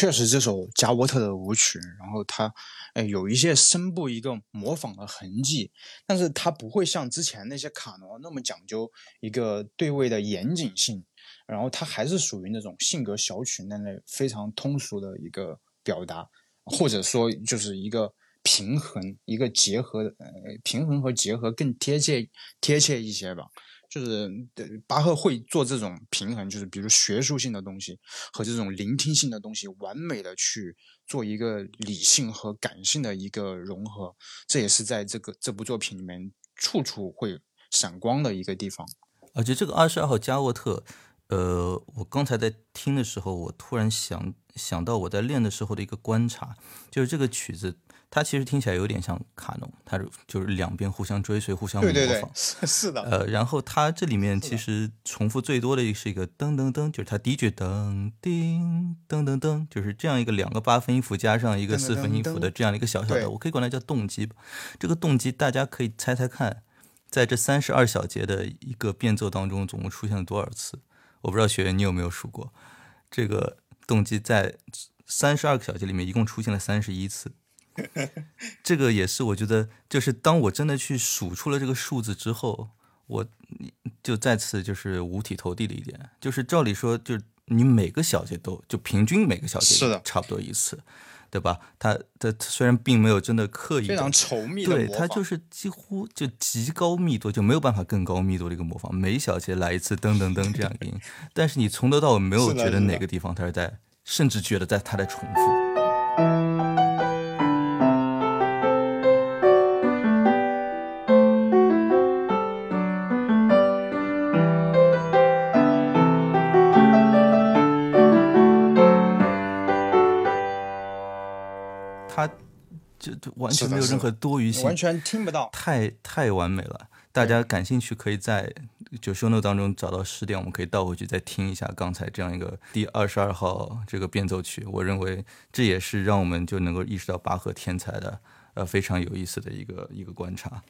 确实这首加沃特的舞曲，然后它，哎，有一些声部一个模仿的痕迹，但是它不会像之前那些卡农那么讲究一个对位的严谨性，然后它还是属于那种性格小曲那类非常通俗的一个表达，或者说就是一个平衡，一个结合，呃，平衡和结合更贴切贴切一些吧。就是巴赫会做这种平衡，就是比如学术性的东西和这种聆听性的东西，完美的去做一个理性和感性的一个融合，这也是在这个这部作品里面处处会闪光的一个地方。而且这个二十二号加沃特，呃，我刚才在听的时候，我突然想想到我在练的时候的一个观察，就是这个曲子。它其实听起来有点像卡农，它就是两边互相追随、互相模仿。对对对，是的。呃，然后它这里面其实重复最多的是一个噔噔噔，就是它第一句噔叮噔噔噔，就是这样一个两个八分音符加上一个四分音符的这样一个小小的，我可以管它叫动机。这个动机大家可以猜猜看，在这三十二小节的一个变奏当中，总共出现了多少次？我不知道学员你有没有数过，这个动机在三十二个小节里面一共出现了三十一次。*laughs* 这个也是，我觉得就是当我真的去数出了这个数字之后，我就再次就是五体投地了一点，就是照理说，就是你每个小节都就平均每个小节是的差不多一次，对吧？他他虽然并没有真的刻意非常稠密的对他就是几乎就极高密度，就没有办法更高密度的一个模仿，每小节来一次噔噔噔这样音，*laughs* 但是你从头到尾没有觉得哪个地方他是在，甚至觉得在他在重复。就完全没有任何多余性，完全听不到，太太完美了。大家感兴趣可以在就 show note 当中找到十点，我们可以倒回去再听一下刚才这样一个第二十二号这个变奏曲。我认为这也是让我们就能够意识到巴赫天才的呃非常有意思的一个一个观察。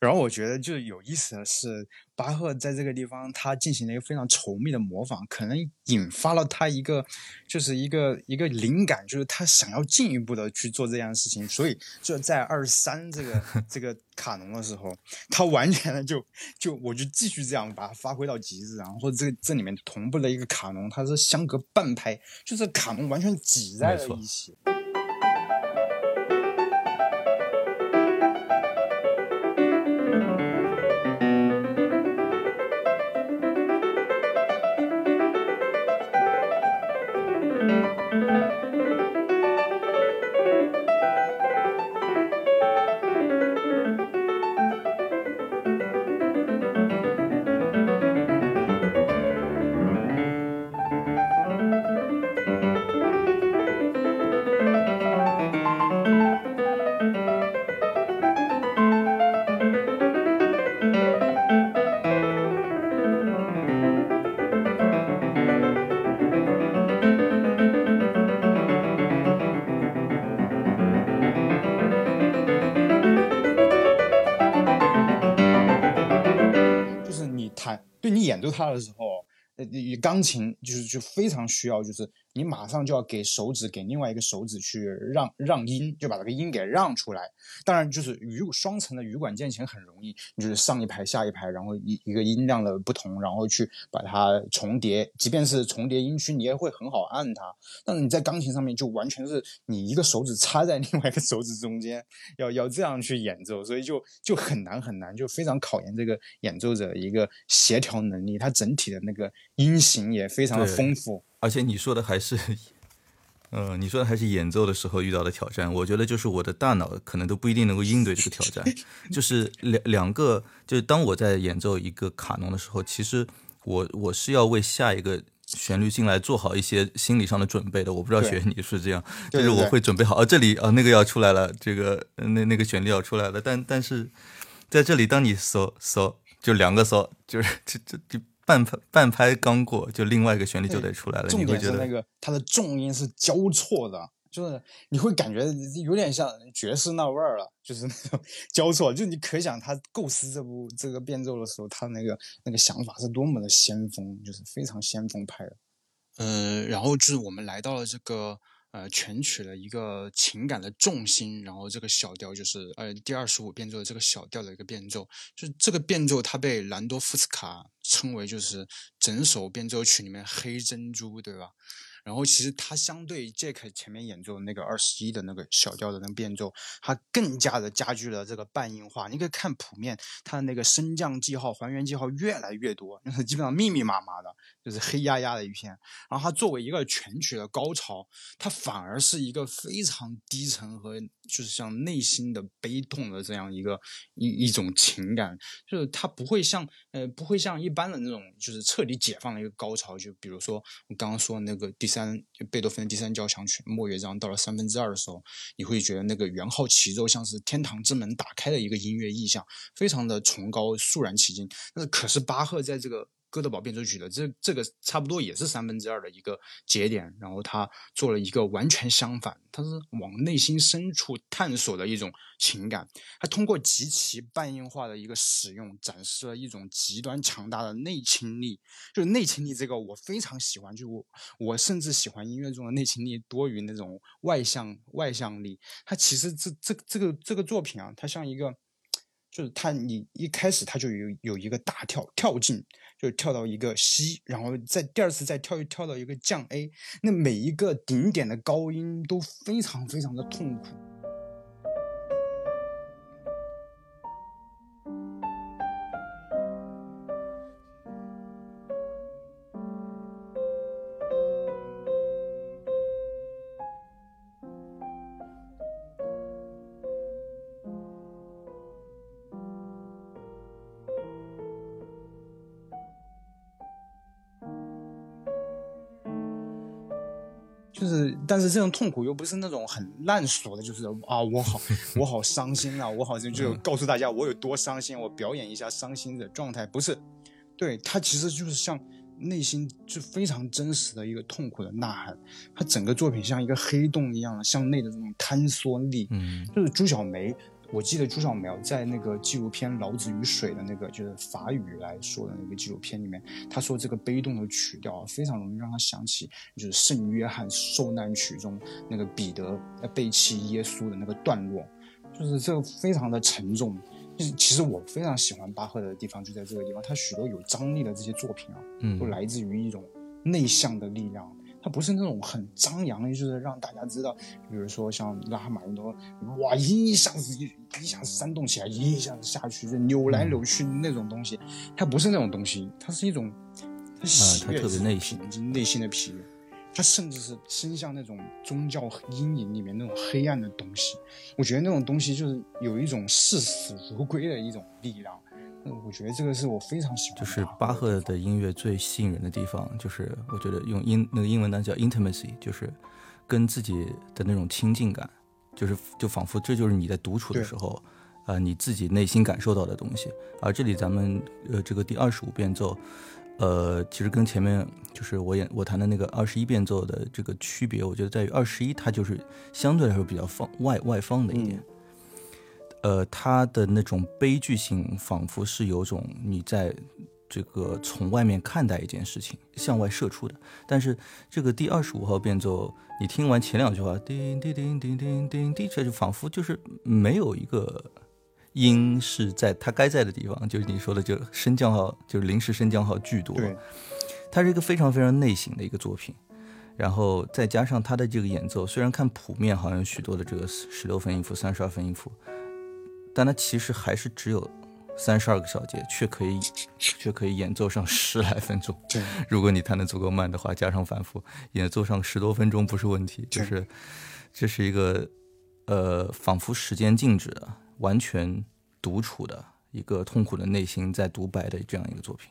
然后我觉得就有意思的是，巴赫在这个地方他进行了一个非常稠密的模仿，可能引发了他一个就是一个一个灵感，就是他想要进一步的去做这样的事情。所以就在二十三这个 *laughs* 这个卡农的时候，他完全的就就我就继续这样把它发挥到极致。然后这这里面同步的一个卡农，它是相隔半拍，就是卡农完全挤在了一起。他的时候，呃，钢琴就是就非常需要，就是。你马上就要给手指给另外一个手指去让让音，就把这个音给让出来。当然，就是羽双层的羽管键琴很容易，就是上一排下一排，然后一一个音量的不同，然后去把它重叠。即便是重叠音区，你也会很好按它。但是你在钢琴上面就完全是你一个手指插在另外一个手指中间，要要这样去演奏，所以就就很难很难，就非常考验这个演奏者一个协调能力。它整体的那个音型也非常的丰富。而且你说的还是，呃，你说的还是演奏的时候遇到的挑战。我觉得就是我的大脑可能都不一定能够应对这个挑战。*laughs* 就是两两个，就是当我在演奏一个卡农的时候，其实我我是要为下一个旋律进来做好一些心理上的准备的。我不知道学你是这样，就是我会准备好，啊，这里啊那个要出来了，这个那那个旋律要出来了。但但是在这里，当你嗦嗦就两个嗦，就是这这就。半拍半拍刚过，就另外一个旋律就得出来了。重点是那个它的重音是交错的，就是你会感觉有点像爵士那味儿了，就是那种 *laughs* 交错。就你可想他构思这部这个变奏的时候，他那个那个想法是多么的先锋，就是非常先锋派的。呃，然后就是我们来到了这个呃全曲的一个情感的重心，然后这个小调就是呃第二十五变奏的这个小调的一个变奏，就是这个变奏它被兰多夫斯卡称为就是整首变奏曲里面黑珍珠，对吧？然后其实它相对 Jack 前面演奏的那个二十一的那个小调的那个变奏，它更加的加剧了这个半音化。你可以看谱面，它的那个升降记号、还原记号越来越多，*laughs* 基本上密密麻麻的，就是黑压压的一片。然后它作为一个全曲的高潮，它反而是一个非常低沉和就是像内心的悲痛的这样一个一一种情感，就是它不会像呃不会像一般的那种就是彻底解放的一个高潮，就比如说我刚刚说那个第。三贝多芬的第三交响曲末乐章到了三分之二的时候，你会觉得那个圆号齐奏像是天堂之门打开的一个音乐意象，非常的崇高肃然起敬。那可是巴赫在这个。哥德堡变奏曲的这这个差不多也是三分之二的一个节点，然后他做了一个完全相反，他是往内心深处探索的一种情感，他通过极其半音化的一个使用，展示了一种极端强大的内倾力。就是内倾力这个我非常喜欢，就我我甚至喜欢音乐中的内倾力多于那种外向外向力。它其实这这这个这个作品啊，它像一个。就是他，你一开始他就有有一个大跳跳进，就跳到一个西，然后再第二次再跳又跳到一个降 A，那每一个顶点的高音都非常非常的痛苦。但是这种痛苦又不是那种很烂俗的，就是啊，我好，我好伤心啊，我好像就告诉大家我有多伤心，我表演一下伤心的状态，不是，对他其实就是像内心就非常真实的一个痛苦的呐喊，他整个作品像一个黑洞一样向内的这种坍缩力，嗯，就是朱小梅。我记得朱小苗在那个纪录片《老子与水》的那个就是法语来说的那个纪录片里面，他说这个悲动的曲调啊非常容易让他想起就是圣约翰受难曲中那个彼得背弃耶稣的那个段落，就是这个非常的沉重。就是其实我非常喜欢巴赫的地方就在这个地方，他许多有张力的这些作品啊，都来自于一种内向的力量。它不是那种很张扬的，就是让大家知道，比如说像拉赫玛尼诺，哇，一下子一一下子煽动起来，一下子下去就扭来扭去那种东西，它不是那种东西，它是一种，它喜悦、内心、内心的疲悦，它甚至是伸向那种宗教阴影里面那种黑暗的东西。我觉得那种东西就是有一种视死如归的一种力量。我觉得这个是我非常喜欢，就是巴赫的音乐最吸引人的地方，就是我觉得用英那个英文单词叫 intimacy，就是跟自己的那种亲近感，就是就仿佛这就是你在独处的时候，呃，你自己内心感受到的东西。而这里咱们呃这个第二十五变奏，呃，其实跟前面就是我演我弹的那个二十一变奏的这个区别，我觉得在于二十一它就是相对来说比较放外外放的一点。呃，他的那种悲剧性，仿佛是有种你在这个从外面看待一件事情，向外射出的。但是这个第二十五号变奏，你听完前两句话，叮叮叮叮叮叮叮，这就仿佛就是没有一个音是在它该在的地方，就是你说的，就升降号，就是临时升降号巨多。对，它是一个非常非常内省的一个作品，然后再加上他的这个演奏，虽然看谱面好像许多的这个十六分音符、三十二分音符。但它其实还是只有三十二个小节，却可以却可以演奏上十来分钟。对，如果你弹的足够慢的话，加上反复，演奏上十多分钟不是问题。就是这是一个呃，仿佛时间静止的、完全独处的一个痛苦的内心在独白的这样一个作品。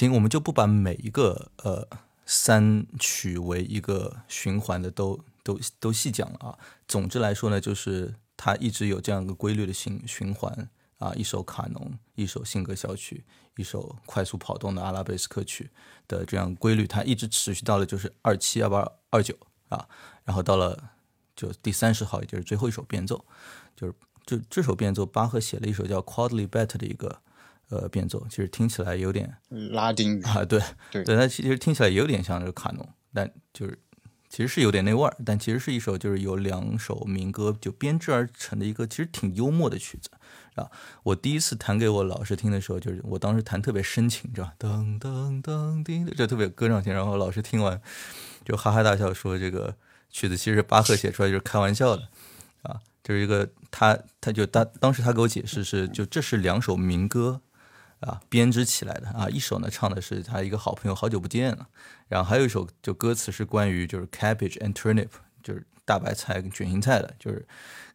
行，我们就不把每一个呃三曲为一个循环的都都都细讲了啊。总之来说呢，就是它一直有这样一个规律的循循环啊，一首卡农，一首性格小曲，一首快速跑动的阿拉贝斯克曲的这样规律，它一直持续到了就是二七二八二九啊，然后到了就第三十号，也就是最后一首变奏，就是这这首变奏，巴赫写了一首叫 Quadlibet 的一个。呃，变奏其实听起来有点拉丁语啊，对对对，它其实听起来有点像这个卡农，但就是其实是有点那味儿，但其实是一首就是有两首民歌就编制而成的一个其实挺幽默的曲子啊。我第一次弹给我老师听的时候，就是我当时弹特别深情，知道吧？噔噔噔叮，就特别歌唱性。然后老师听完就哈哈大笑，说这个曲子其实巴赫写出来就是开玩笑的啊，就是一个他他就当当时他给我解释是就这是两首民歌。啊，编织起来的啊，一首呢唱的是他一个好朋友好久不见了，然后还有一首就歌词是关于就是 cabbage and turnip，就是大白菜跟卷心菜的，就是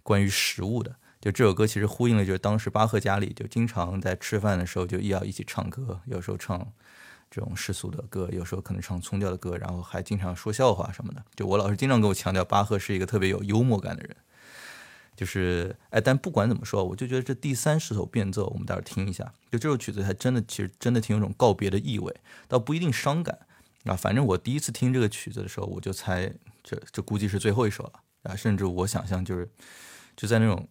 关于食物的。就这首歌其实呼应了，就是当时巴赫家里就经常在吃饭的时候就要一起唱歌，有时候唱这种世俗的歌，有时候可能唱宗教的歌，然后还经常说笑话什么的。就我老师经常跟我强调，巴赫是一个特别有幽默感的人。就是哎，但不管怎么说，我就觉得这第三十首变奏，我们待会儿听一下。就这首曲子，还真的其实真的挺有种告别的意味，倒不一定伤感啊。反正我第一次听这个曲子的时候，我就猜这这估计是最后一首了啊。甚至我想象就是就在那种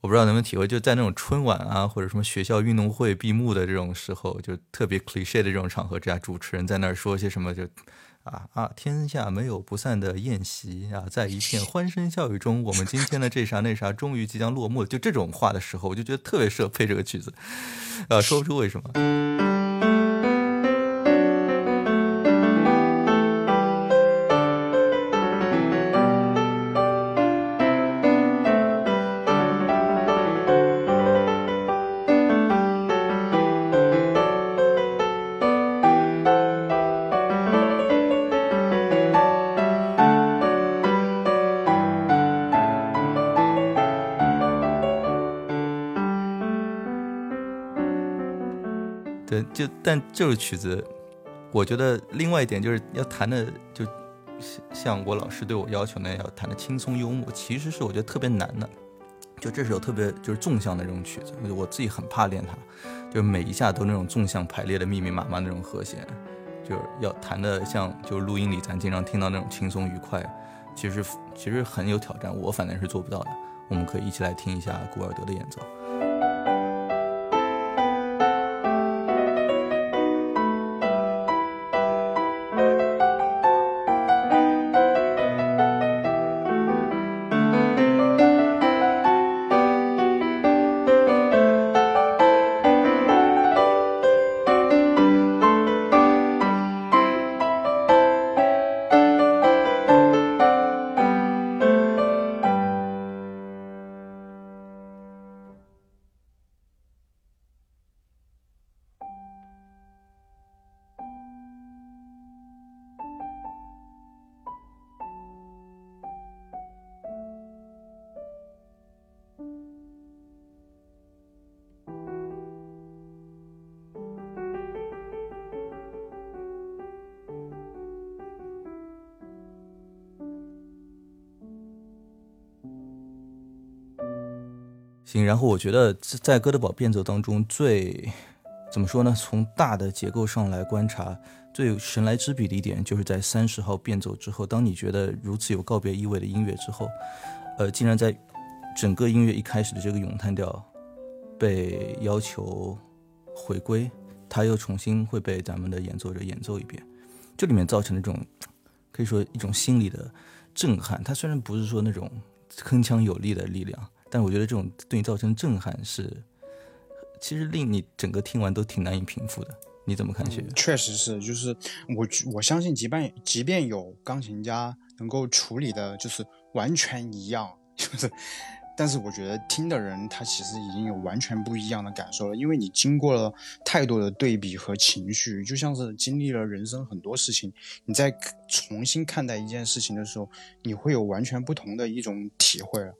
我不知道能不能体会，就在那种春晚啊或者什么学校运动会闭幕的这种时候，就特别 cliche 的这种场合之下，主持人在那儿说些什么就。啊啊！天下没有不散的宴席啊，在一片欢声笑语中，我们今天的这啥那啥终于即将落幕。就这种话的时候，我就觉得特别适合配这个曲子，呃，说不出为什么。就但这首曲子，我觉得另外一点就是要弹的，就像我老师对我要求那样，要弹的轻松幽默，其实是我觉得特别难的。就这首特别就是纵向的这种曲子，我自己很怕练它，就是每一下都那种纵向排列的密密麻麻那种和弦，就是要弹的像就录音里咱经常听到那种轻松愉快，其实其实很有挑战，我反正是做不到的。我们可以一起来听一下古尔德的演奏。然后我觉得在哥德堡变奏当中最怎么说呢？从大的结构上来观察，最神来之笔的一点，就是在三十号变奏之后，当你觉得如此有告别意味的音乐之后，呃，竟然在整个音乐一开始的这个咏叹调被要求回归，它又重新会被咱们的演奏者演奏一遍，这里面造成的这种可以说一种心理的震撼。它虽然不是说那种铿锵有力的力量。但我觉得这种对你造成震撼是，其实令你整个听完都挺难以平复的。你怎么看？学确实是，就是我我相信，即便即便有钢琴家能够处理的，就是完全一样，*laughs* 就是，但是我觉得听的人他其实已经有完全不一样的感受了，因为你经过了太多的对比和情绪，就像是经历了人生很多事情，你在重新看待一件事情的时候，你会有完全不同的一种体会了。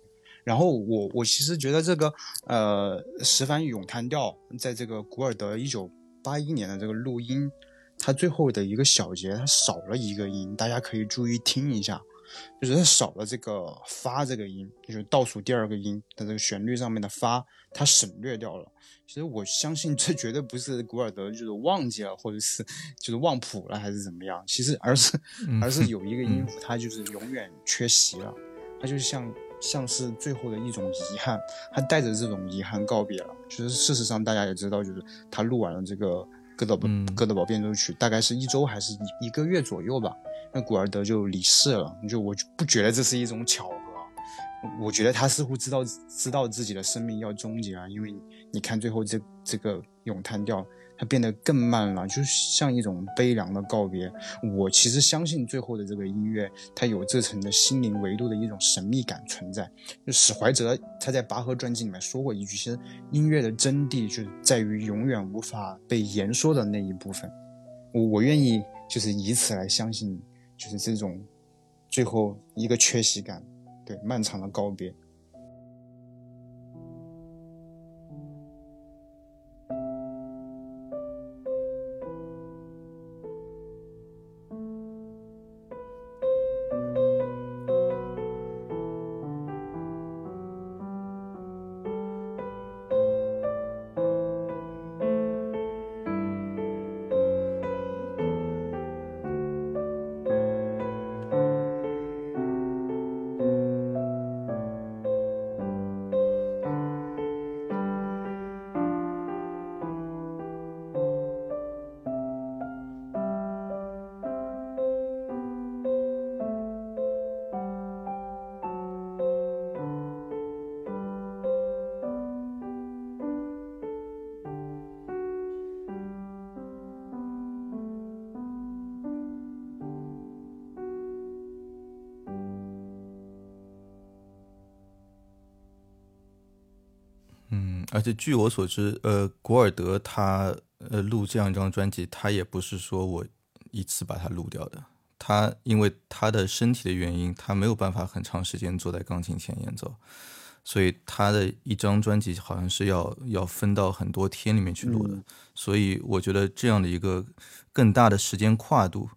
然后我我其实觉得这个呃十番咏叹调，在这个古尔德一九八一年的这个录音，它最后的一个小节它少了一个音，大家可以注意听一下，就是它少了这个发这个音，就是倒数第二个音它这个旋律上面的发，它省略掉了。其实我相信这绝对不是古尔德就是忘记了，或者是就是忘谱了，还是怎么样？其实而是而是有一个音符，它就是永远缺席了，它就像像是最后的一种遗憾，他带着这种遗憾告别了。其实事实上大家也知道，就是他录完了这个《哥德堡哥德堡变奏曲》，大概是一周还是一一个月左右吧，那古尔德就离世了。就我不觉得这是一种巧合。我觉得他似乎知道知道自己的生命要终结了，因为你看最后这这个咏叹调，它变得更慢了，就像一种悲凉的告别。我其实相信最后的这个音乐，它有这层的心灵维度的一种神秘感存在。就史怀哲他在拔河传记里面说过一句，其实音乐的真谛就在于永远无法被言说的那一部分。我我愿意就是以此来相信，就是这种最后一个缺席感。对，漫长的告别。且据我所知，呃，古尔德他呃录这样一张专辑，他也不是说我一次把它录掉的。他因为他的身体的原因，他没有办法很长时间坐在钢琴前演奏，所以他的一张专辑好像是要要分到很多天里面去录的。所以我觉得这样的一个更大的时间跨度，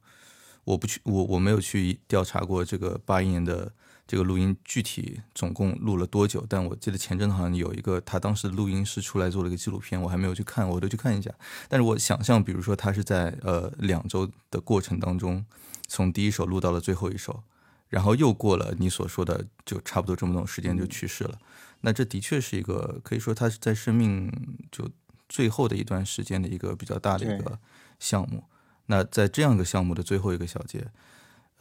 我不去，我我没有去调查过这个八一年的。这个录音具体总共录了多久？但我记得前阵子好像有一个他当时录音师出来做了一个纪录片，我还没有去看，我都去看一下。但是我想象，比如说他是在呃两周的过程当中，从第一首录到了最后一首，然后又过了你所说的就差不多这么多时间就去世了。那这的确是一个可以说他是在生命就最后的一段时间的一个比较大的一个项目。那在这样一个项目的最后一个小节。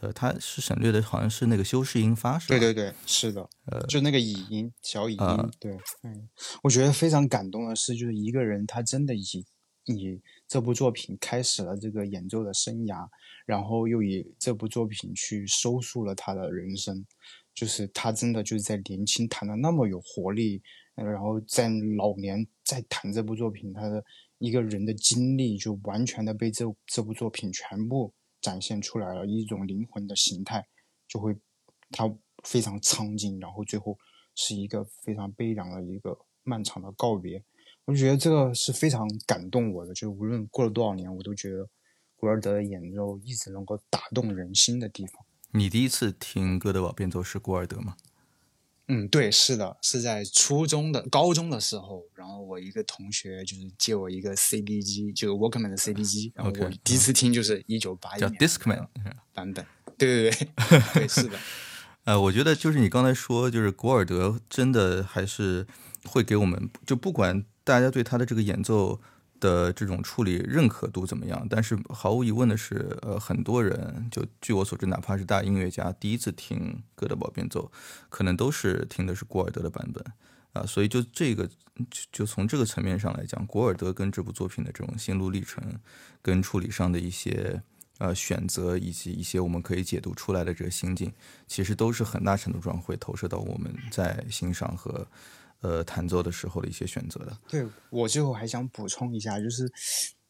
呃，它是省略的，好像是那个修饰音发，是吧？对对对，是的，呃，就那个乙音，小乙音，对，嗯，我觉得非常感动的是，就是一个人他真的以以这部作品开始了这个演奏的生涯，然后又以这部作品去收束了他的人生，就是他真的就是在年轻弹的那么有活力，然后在老年再弹这部作品，他的一个人的经历就完全的被这这部作品全部。展现出来了一种灵魂的形态，就会它非常苍劲，然后最后是一个非常悲凉的一个漫长的告别。我就觉得这个是非常感动我的，就无论过了多少年，我都觉得古尔德的演奏一直能够打动人心的地方。你第一次听歌德堡变奏是古尔德吗？嗯，对，是的，是在初中的、高中的时候，然后我一个同学就是借我一个 CD 机，就是 Walkman 的 CD 机，然后我第一次听就是一九八一年 Discman 版本，对对对，对是的。*laughs* 呃，我觉得就是你刚才说，就是古尔德真的还是会给我们，就不管大家对他的这个演奏。的这种处理认可度怎么样？但是毫无疑问的是，呃，很多人就据我所知，哪怕是大音乐家，第一次听哥德堡变奏，可能都是听的是古尔德的版本啊。所以就这个，就从这个层面上来讲，古尔德跟这部作品的这种心路历程，跟处理上的一些呃选择，以及一些我们可以解读出来的这个心境，其实都是很大程度上会投射到我们在欣赏和。呃，弹奏的时候的一些选择的。对我最后还想补充一下，就是，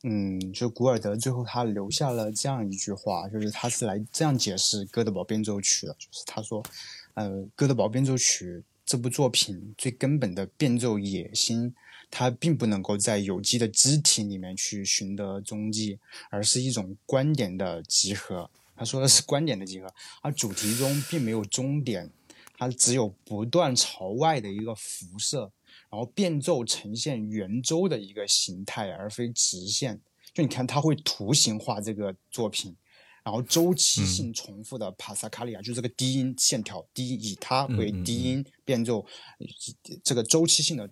嗯，就古尔德最后他留下了这样一句话，就是他是来这样解释《哥德堡变奏曲》的，就是他说，呃，《哥德堡变奏曲》这部作品最根本的变奏野心，它并不能够在有机的肢体里面去寻得踪迹，而是一种观点的集合。他说的是观点的集合，而主题中并没有终点，它只有不断朝外的一个辐射，然后变奏呈现圆周的一个形态，而非直线。就你看，它会图形化这个作品。然后周期性重复的帕萨卡利亚，就是这个低音线条，低以它为低音变奏，这个周期性的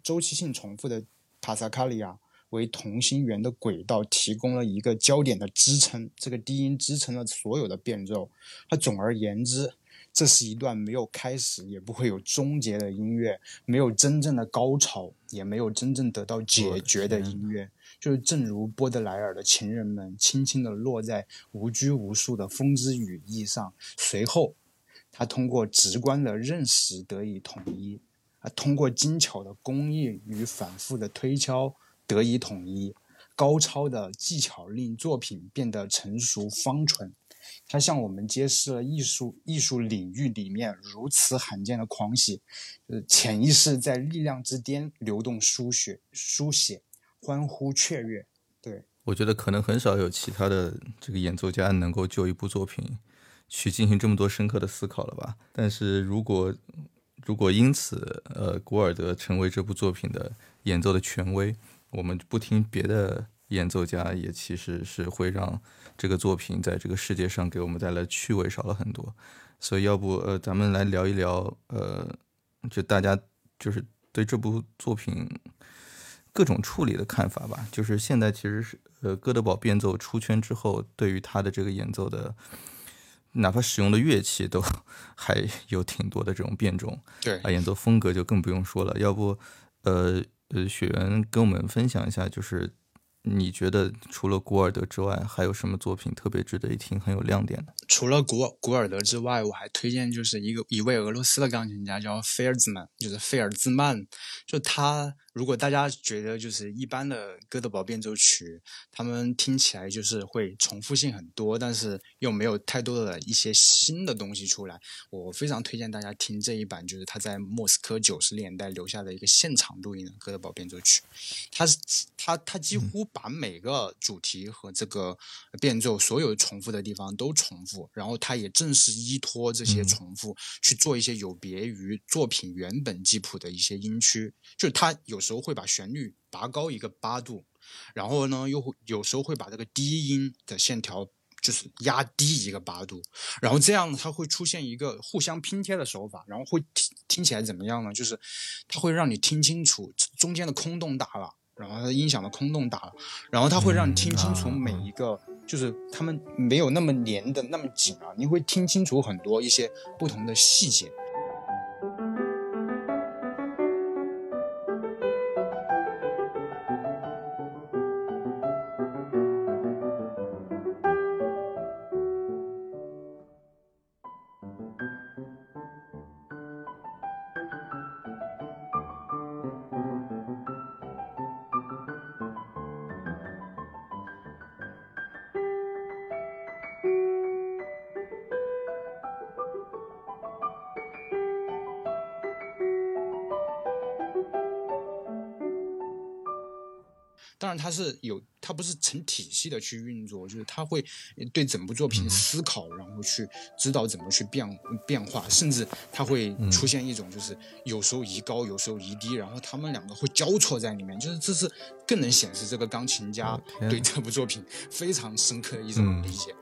周期性重复的帕萨卡利亚为同心圆的轨道提供了一个焦点的支撑，这个低音支撑了所有的变奏。它总而言之，这是一段没有开始也不会有终结的音乐，没有真正的高潮，也没有真正得到解决的音乐。就是正如波德莱尔的情人们轻轻地落在无拘无束的风之羽翼上，随后，他通过直观的认识得以统一，啊，通过精巧的工艺与反复的推敲得以统一，高超的技巧令作品变得成熟方纯，他向我们揭示了艺术艺术领域里面如此罕见的狂喜，呃，潜意识在力量之巅流动书写书写。欢呼雀跃，对我觉得可能很少有其他的这个演奏家能够就一部作品去进行这么多深刻的思考了吧？但是如果如果因此，呃，古尔德成为这部作品的演奏的权威，我们不听别的演奏家，也其实是会让这个作品在这个世界上给我们带来趣味少了很多。所以，要不呃，咱们来聊一聊，呃，就大家就是对这部作品。各种处理的看法吧，就是现在其实是呃，哥德堡变奏出圈之后，对于他的这个演奏的，哪怕使用的乐器都还有挺多的这种变种，对啊，演奏风格就更不用说了。要不，呃呃，雪原跟我们分享一下，就是。你觉得除了古尔德之外，还有什么作品特别值得一听、很有亮点的？除了古古尔德之外，我还推荐就是一个一位俄罗斯的钢琴家，叫菲尔兹曼，就是菲尔兹曼。就他，如果大家觉得就是一般的哥德堡变奏曲，他们听起来就是会重复性很多，但是又没有太多的一些新的东西出来，我非常推荐大家听这一版，就是他在莫斯科九十年代留下的一个现场录音的哥德堡变奏曲。他是他他几乎。把每个主题和这个变奏所有重复的地方都重复，然后他也正是依托这些重复去做一些有别于作品原本记谱的一些音区，就是他有时候会把旋律拔高一个八度，然后呢又会有时候会把这个低音的线条就是压低一个八度，然后这样它会出现一个互相拼贴的手法，然后会听听起来怎么样呢？就是它会让你听清楚中间的空洞大了。然后它音响的空洞大了，然后它会让你听清楚每一个，就是他们没有那么连的那么紧啊，你会听清楚很多一些不同的细节。是有，它不是成体系的去运作，就是它会对整部作品思考，然后去知道怎么去变变化，甚至它会出现一种就是有时候移高，有时候移低，然后他们两个会交错在里面，就是这是更能显示这个钢琴家对这部作品非常深刻的一种理解。后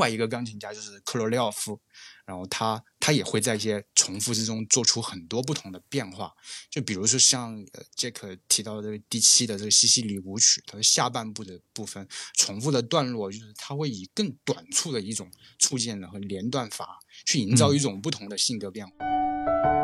外一个钢琴家就是克罗廖夫，然后他他也会在一些重复之中做出很多不同的变化。就比如说像呃杰克提到的这个第七的这个西西里舞曲，它的下半部的部分重复的段落，就是它会以更短促的一种触键的和连段法去营造一种不同的性格变化。就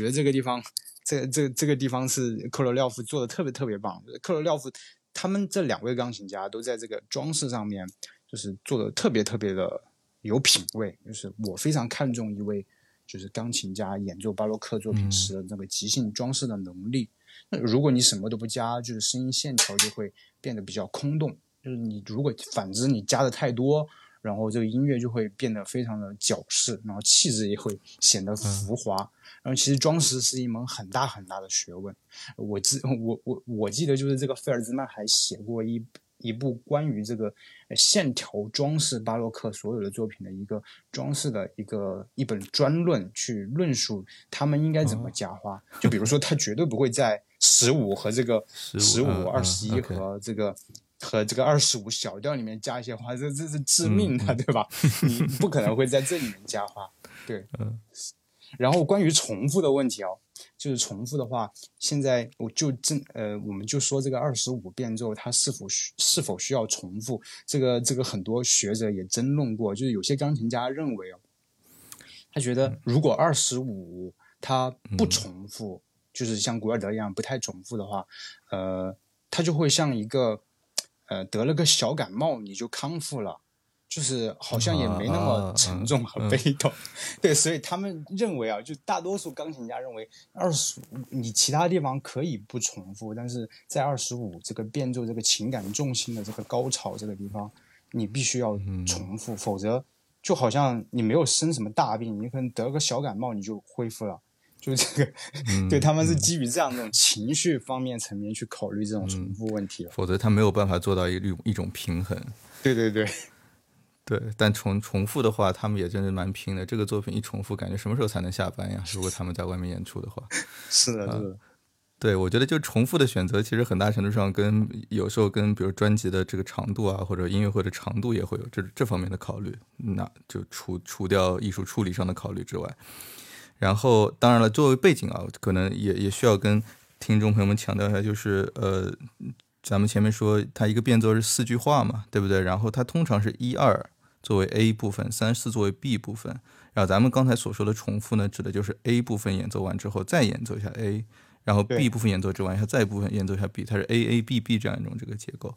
觉得这个地方，这这这个地方是克罗廖夫做的特别特别棒。克罗廖夫他们这两位钢琴家都在这个装饰上面，就是做的特别特别的有品位。就是我非常看重一位就是钢琴家演奏巴洛克作品时的那个即兴装饰的能力。那如果你什么都不加，就是声音线条就会变得比较空洞。就是你如果反之你加的太多。然后这个音乐就会变得非常的矫饰，然后气质也会显得浮华。然后其实装饰是一门很大很大的学问。我记我我我记得就是这个费尔兹曼还写过一一部关于这个线条装饰巴洛克所有的作品的一个装饰的一个一本专论，去论述他们应该怎么加花。就比如说，他绝对不会在十五和这个十五二十一和这个。和这个二十五小调里面加一些花，这这是致命的，对吧？你 *laughs* 不可能会在这里面加花，对。嗯。然后关于重复的问题哦，就是重复的话，现在我就正呃，我们就说这个二十五变奏它是否需是否需要重复？这个这个很多学者也争论过，就是有些钢琴家认为哦，他觉得如果二十五它不重复，就是像古尔德一样不太重复的话，呃，它就会像一个。呃，得了个小感冒你就康复了，就是好像也没那么沉重和悲痛，*laughs* 对，所以他们认为啊，就大多数钢琴家认为，二十五你其他地方可以不重复，但是在二十五这个变奏这个情感重心的这个高潮这个地方，你必须要重复，否则就好像你没有生什么大病，你可能得个小感冒你就恢复了。就这个，*laughs* 对他们是基于这样一种情绪方面层面去考虑这种重复问题，否则他没有办法做到一种一种平衡。对对对，对，*laughs* 但重重复的话，他们也真的蛮拼的。这个作品一重复，感觉什么时候才能下班呀？如果他们在外面演出的话，*laughs* 是的，是的。对，我觉得就重复的选择，其实很大程度上跟有时候跟比如专辑的这个长度啊，或者音乐会的长度也会有这这方面的考虑。那就除除掉艺术处理上的考虑之外。然后，当然了，作为背景啊，可能也也需要跟听众朋友们强调一下，就是呃，咱们前面说它一个变奏是四句话嘛，对不对？然后它通常是一二作为 A 部分，三四作为 B 部分。然后咱们刚才所说的重复呢，指的就是 A 部分演奏完之后再演奏一下 A，然后 B 部分演奏之完一下再部分演奏一下 B，它是 A A B B 这样一种这个结构。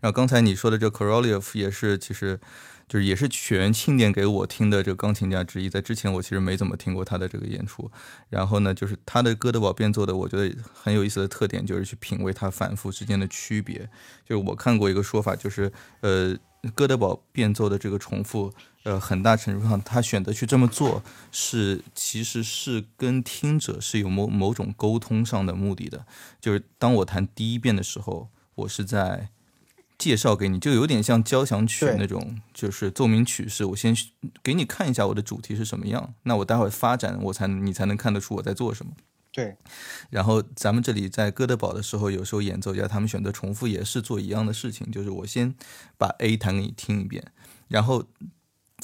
然后刚才你说的这 Korolev 也是其实。就是也是全庆典给我听的这个钢琴家之一，在之前我其实没怎么听过他的这个演出。然后呢，就是他的哥德堡变奏的，我觉得很有意思的特点就是去品味它反复之间的区别。就是我看过一个说法，就是呃，哥德堡变奏的这个重复，呃，很大程度上他选择去这么做，是其实是跟听者是有某某种沟通上的目的的。就是当我弹第一遍的时候，我是在。介绍给你，就有点像交响曲那种，就是奏鸣曲式。我先给你看一下我的主题是什么样，那我待会发展，我才你才能看得出我在做什么。对。然后咱们这里在哥德堡的时候，有时候演奏家他们选择重复，也是做一样的事情，就是我先把 A 弹给你听一遍，然后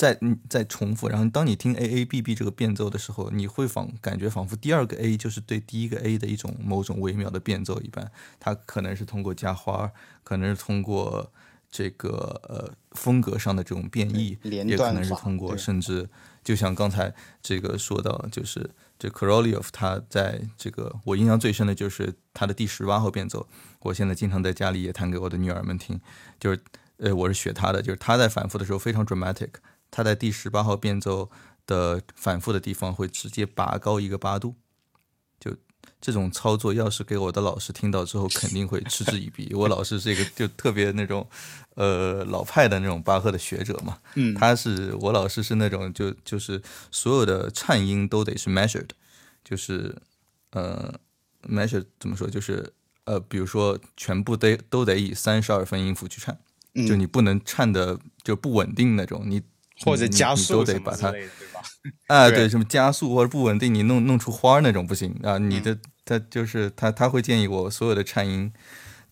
在在重复，然后当你听 A A B B 这个变奏的时候，你会仿感觉仿佛第二个 A 就是对第一个 A 的一种某种微妙的变奏一般，它可能是通过加花，可能是通过这个呃风格上的这种变异，也可能是通过甚至就像刚才这个说到，就是这 Korolev 他在这个我印象最深的就是他的第十八号变奏，我现在经常在家里也弹给我的女儿们听，就是呃我是学他的，就是他在反复的时候非常 dramatic。他在第十八号变奏的反复的地方会直接拔高一个八度，就这种操作，要是给我的老师听到之后，肯定会嗤之以鼻。我老师是一个就特别那种呃老派的那种巴赫的学者嘛，嗯，他是我老师是那种就就是所有的颤音都得是 measured，就是呃 measured 怎么说就是呃比如说全部得都得以三十二分音符去颤，就你不能颤的就不稳定那种你。或者加速都得把它，对吧？*laughs* *laughs* 啊，对，什么加速或者不稳定，你弄弄出花那种不行啊！你的他就是他他会建议我所有的颤音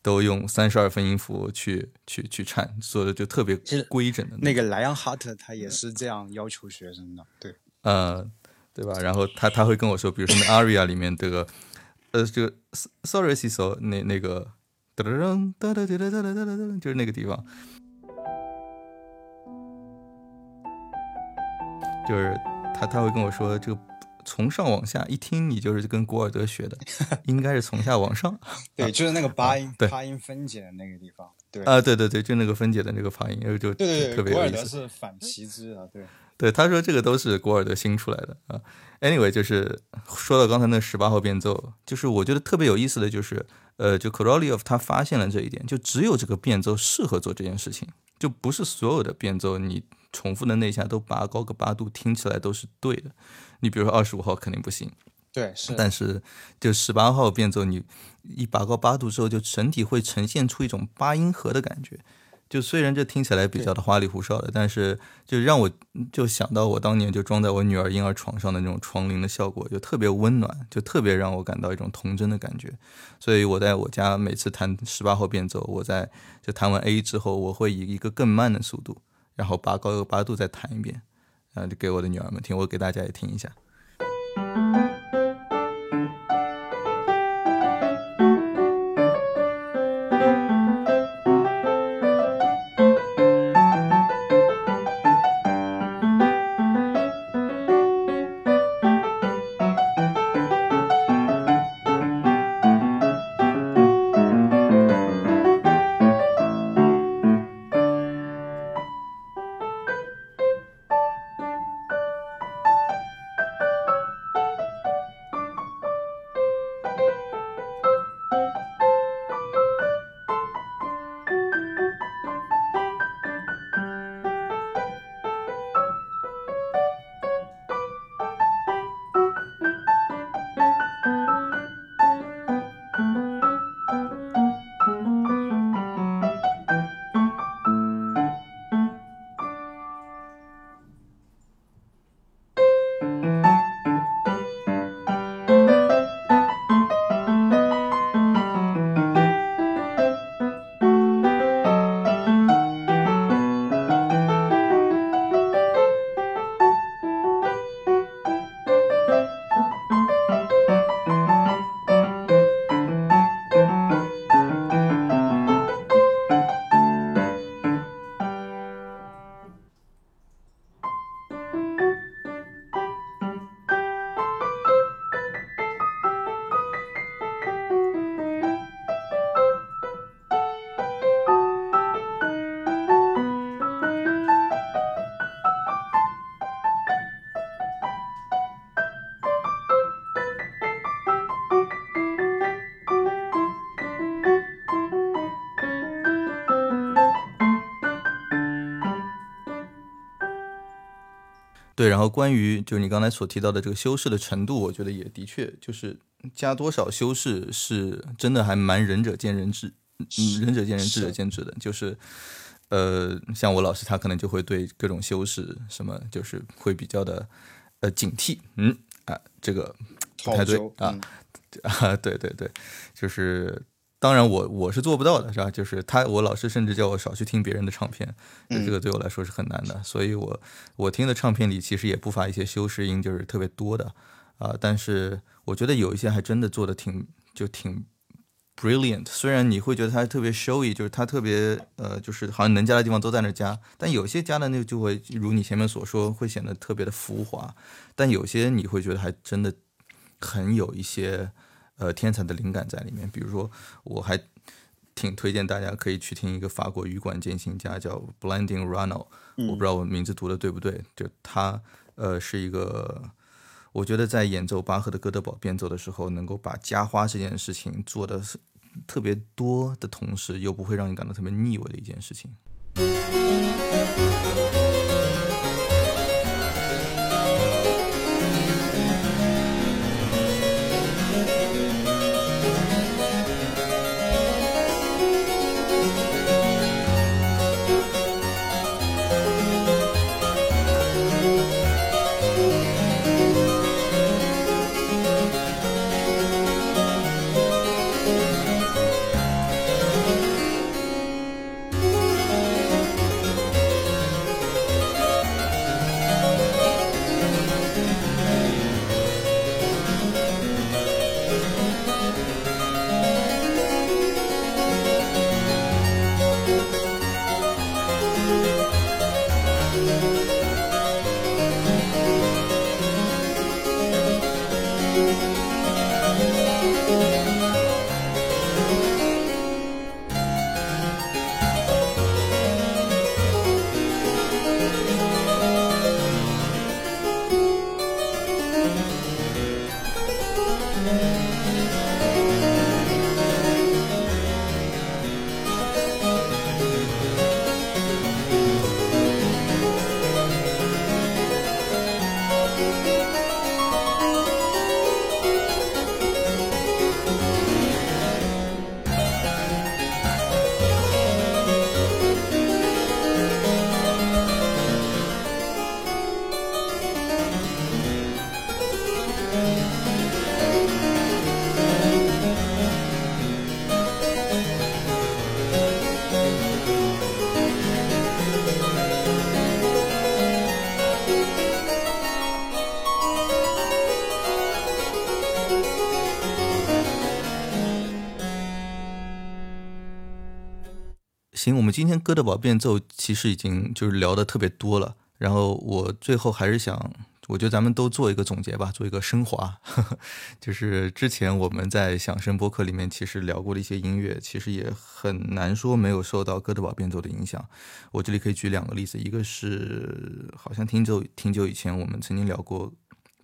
都用三十二分音符去去去颤，所以就特别规整的。那个莱昂哈特他也是这样要求学生的，对，呃，对吧？然后他他会跟我说，比如说那 aria 里面这个呃这个 sorry so 那那个噔噔噔噔噔噔噔噔噔，就是那个地方。就是他他会跟我说，这个从上往下一听，你就是跟古尔德学的，应该是从下往上。*laughs* 对，就是那个八音，对，八音分解的那个地方。对啊，对对对，就那个分解的那个发音，就对对对，特别有意思。古尔德是反其之啊，对。*laughs* 对，他说这个都是古尔德新出来的啊。Anyway，就是说到刚才那十八号变奏，就是我觉得特别有意思的就是，呃，就 Korolev 他发现了这一点，就只有这个变奏适合做这件事情，就不是所有的变奏你。重复的那下都拔高个八度，听起来都是对的。你比如说二十五号肯定不行，对，是。但是就十八号变奏，你一拔高八度之后，就整体会呈现出一种八音盒的感觉。就虽然这听起来比较的花里胡哨的，但是就让我就想到我当年就装在我女儿婴儿床上的那种床铃的效果，就特别温暖，就特别让我感到一种童真的感觉。所以我在我家每次弹十八号变奏，我在就弹完 A 之后，我会以一个更慢的速度。然后拔高个八度再弹一遍，然后就给我的女儿们听，我给大家也听一下。对，然后关于就是你刚才所提到的这个修饰的程度，我觉得也的确就是加多少修饰是真的还蛮仁者见仁智，嗯，仁者见仁，智者见智的。就是，呃，像我老师他可能就会对各种修饰什么，就是会比较的呃警惕，嗯啊，这个不太对啊啊，对对对，就是当然我我是做不到的，是吧？就是他，我老师甚至叫我少去听别人的唱片，这个对我来说是很难的。所以我我听的唱片里其实也不乏一些修饰音，就是特别多的啊。但是我觉得有一些还真的做的挺就挺 brilliant。虽然你会觉得他特别 showy，就是他特别呃，就是好像能加的地方都在那加，但有些加的那个就会如你前面所说，会显得特别的浮华。但有些你会觉得还真的很有一些。呃，天才的灵感在里面。比如说，我还挺推荐大家可以去听一个法国羽管键琴家叫 Blending Rano，我不知道我名字读的对不对。就他，呃，是一个，我觉得在演奏巴赫的哥德堡变奏的时候，能够把加花这件事情做的是特别多的同时，又不会让你感到特别腻味的一件事情。行，我们今天哥德堡变奏其实已经就是聊的特别多了，然后我最后还是想，我觉得咱们都做一个总结吧，做一个升华，*laughs* 就是之前我们在响声播客里面其实聊过的一些音乐，其实也很难说没有受到哥德堡变奏的影响。我这里可以举两个例子，一个是好像挺久挺久以前我们曾经聊过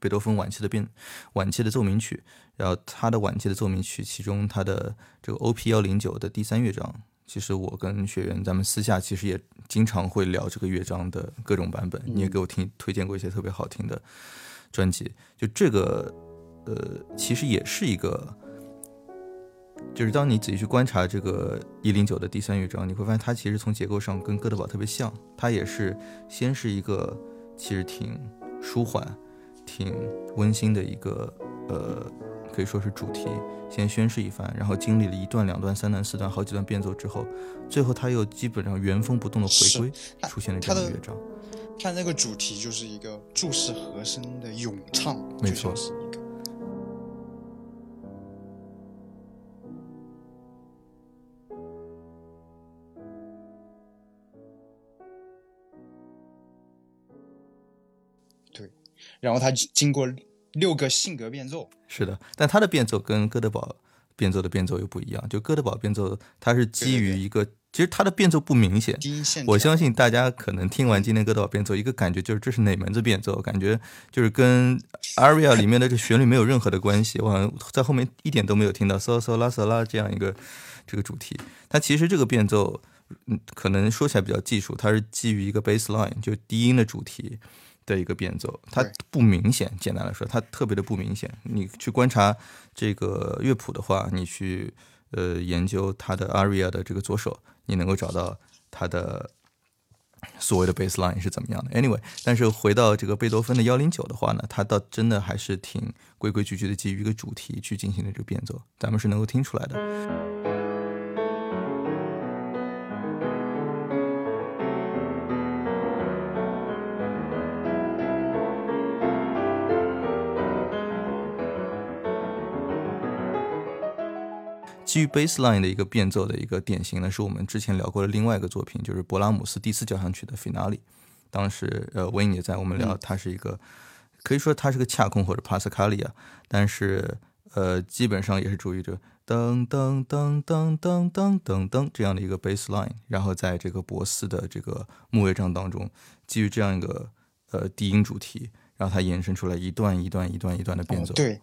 贝多芬晚期的变晚期的奏鸣曲，然后他的晚期的奏鸣曲，其中他的这个 O.P. 幺零九的第三乐章。其实我跟学员，咱们私下其实也经常会聊这个乐章的各种版本。你也给我听推荐过一些特别好听的专辑。就这个，呃，其实也是一个，就是当你仔细去观察这个一零九的第三乐章，你会发现它其实从结构上跟哥德堡特别像。它也是先是一个其实挺舒缓、挺温馨的一个，呃。可以说是主题先宣誓一番，然后经历了一段、两段、三段、四段好几段变奏之后，最后他又基本上原封不动的回归，出现了这样的乐章。他那个主题就是一个注视和声的咏唱，没错。对，然后他经过。六个性格变奏是的，但他的变奏跟哥德堡变奏的变奏又不一样。就哥德堡变奏，它是基于一个，其实它的变奏不明显。我相信大家可能听完今天哥德堡变奏，一个感觉就是这是哪门子变奏？感觉就是跟 aria 里面的这旋律没有任何的关系。我好像在后面一点都没有听到嗦嗦拉嗦拉这样一个这个主题。它其实这个变奏，嗯，可能说起来比较技术，它是基于一个 bass line，就低音的主题。的一个变奏，它不明显。简单来说，它特别的不明显。你去观察这个乐谱的话，你去呃研究它的 aria 的这个左手，你能够找到它的所谓的 bass line 是怎么样的。Anyway，但是回到这个贝多芬的幺零九的话呢，它倒真的还是挺规规矩矩的，基于一个主题去进行的这个变奏，咱们是能够听出来的。基于 baseline 的一个变奏的一个典型呢，是我们之前聊过的另外一个作品，就是勃拉姆斯第四交响曲的 finale。当时呃，维尼也在，我们聊它是一个，可以说它是个恰空或者帕斯卡利亚，但是呃，基本上也是主于着噔噔噔噔噔噔噔噔这样的一个 baseline，然后在这个博斯的这个木乐章当中，基于这样一个呃低音主题，然后它延伸出来一段一段一段一段的变奏。对，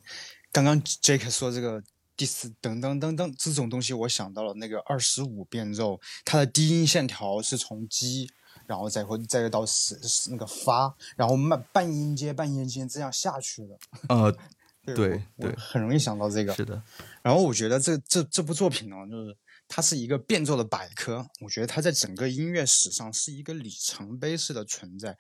刚刚 Jake 说这个。第四噔噔噔噔这种东西，我想到了那个二十五变奏，它的低音线条是从 G，然后再会再到是那个发，然后慢半音阶半音阶这样下去的。呃，*laughs* 对对，很容易想到这个。是的。然后我觉得这这这部作品呢，就是它是一个变奏的百科，我觉得它在整个音乐史上是一个里程碑式的存在。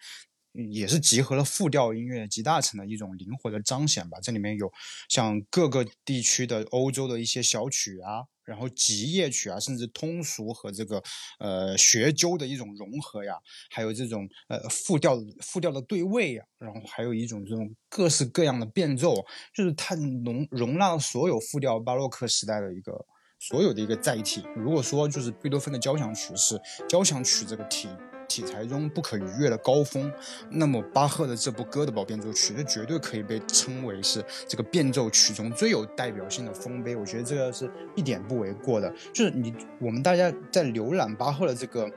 也是集合了复调音乐集大成的一种灵活的彰显吧。这里面有像各个地区的欧洲的一些小曲啊，然后吉夜曲啊，甚至通俗和这个呃学究的一种融合呀，还有这种呃复调复调的对位呀，然后还有一种这种各式各样的变奏，就是它容容纳所有复调巴洛克时代的一个所有的一个载体。如果说就是贝多芬的交响曲是交响曲这个体。题材中不可逾越的高峰，那么巴赫的这部哥德堡变奏曲，这绝对可以被称为是这个变奏曲中最有代表性的丰碑。我觉得这个是一点不为过的。就是你我们大家在浏览巴赫的这个，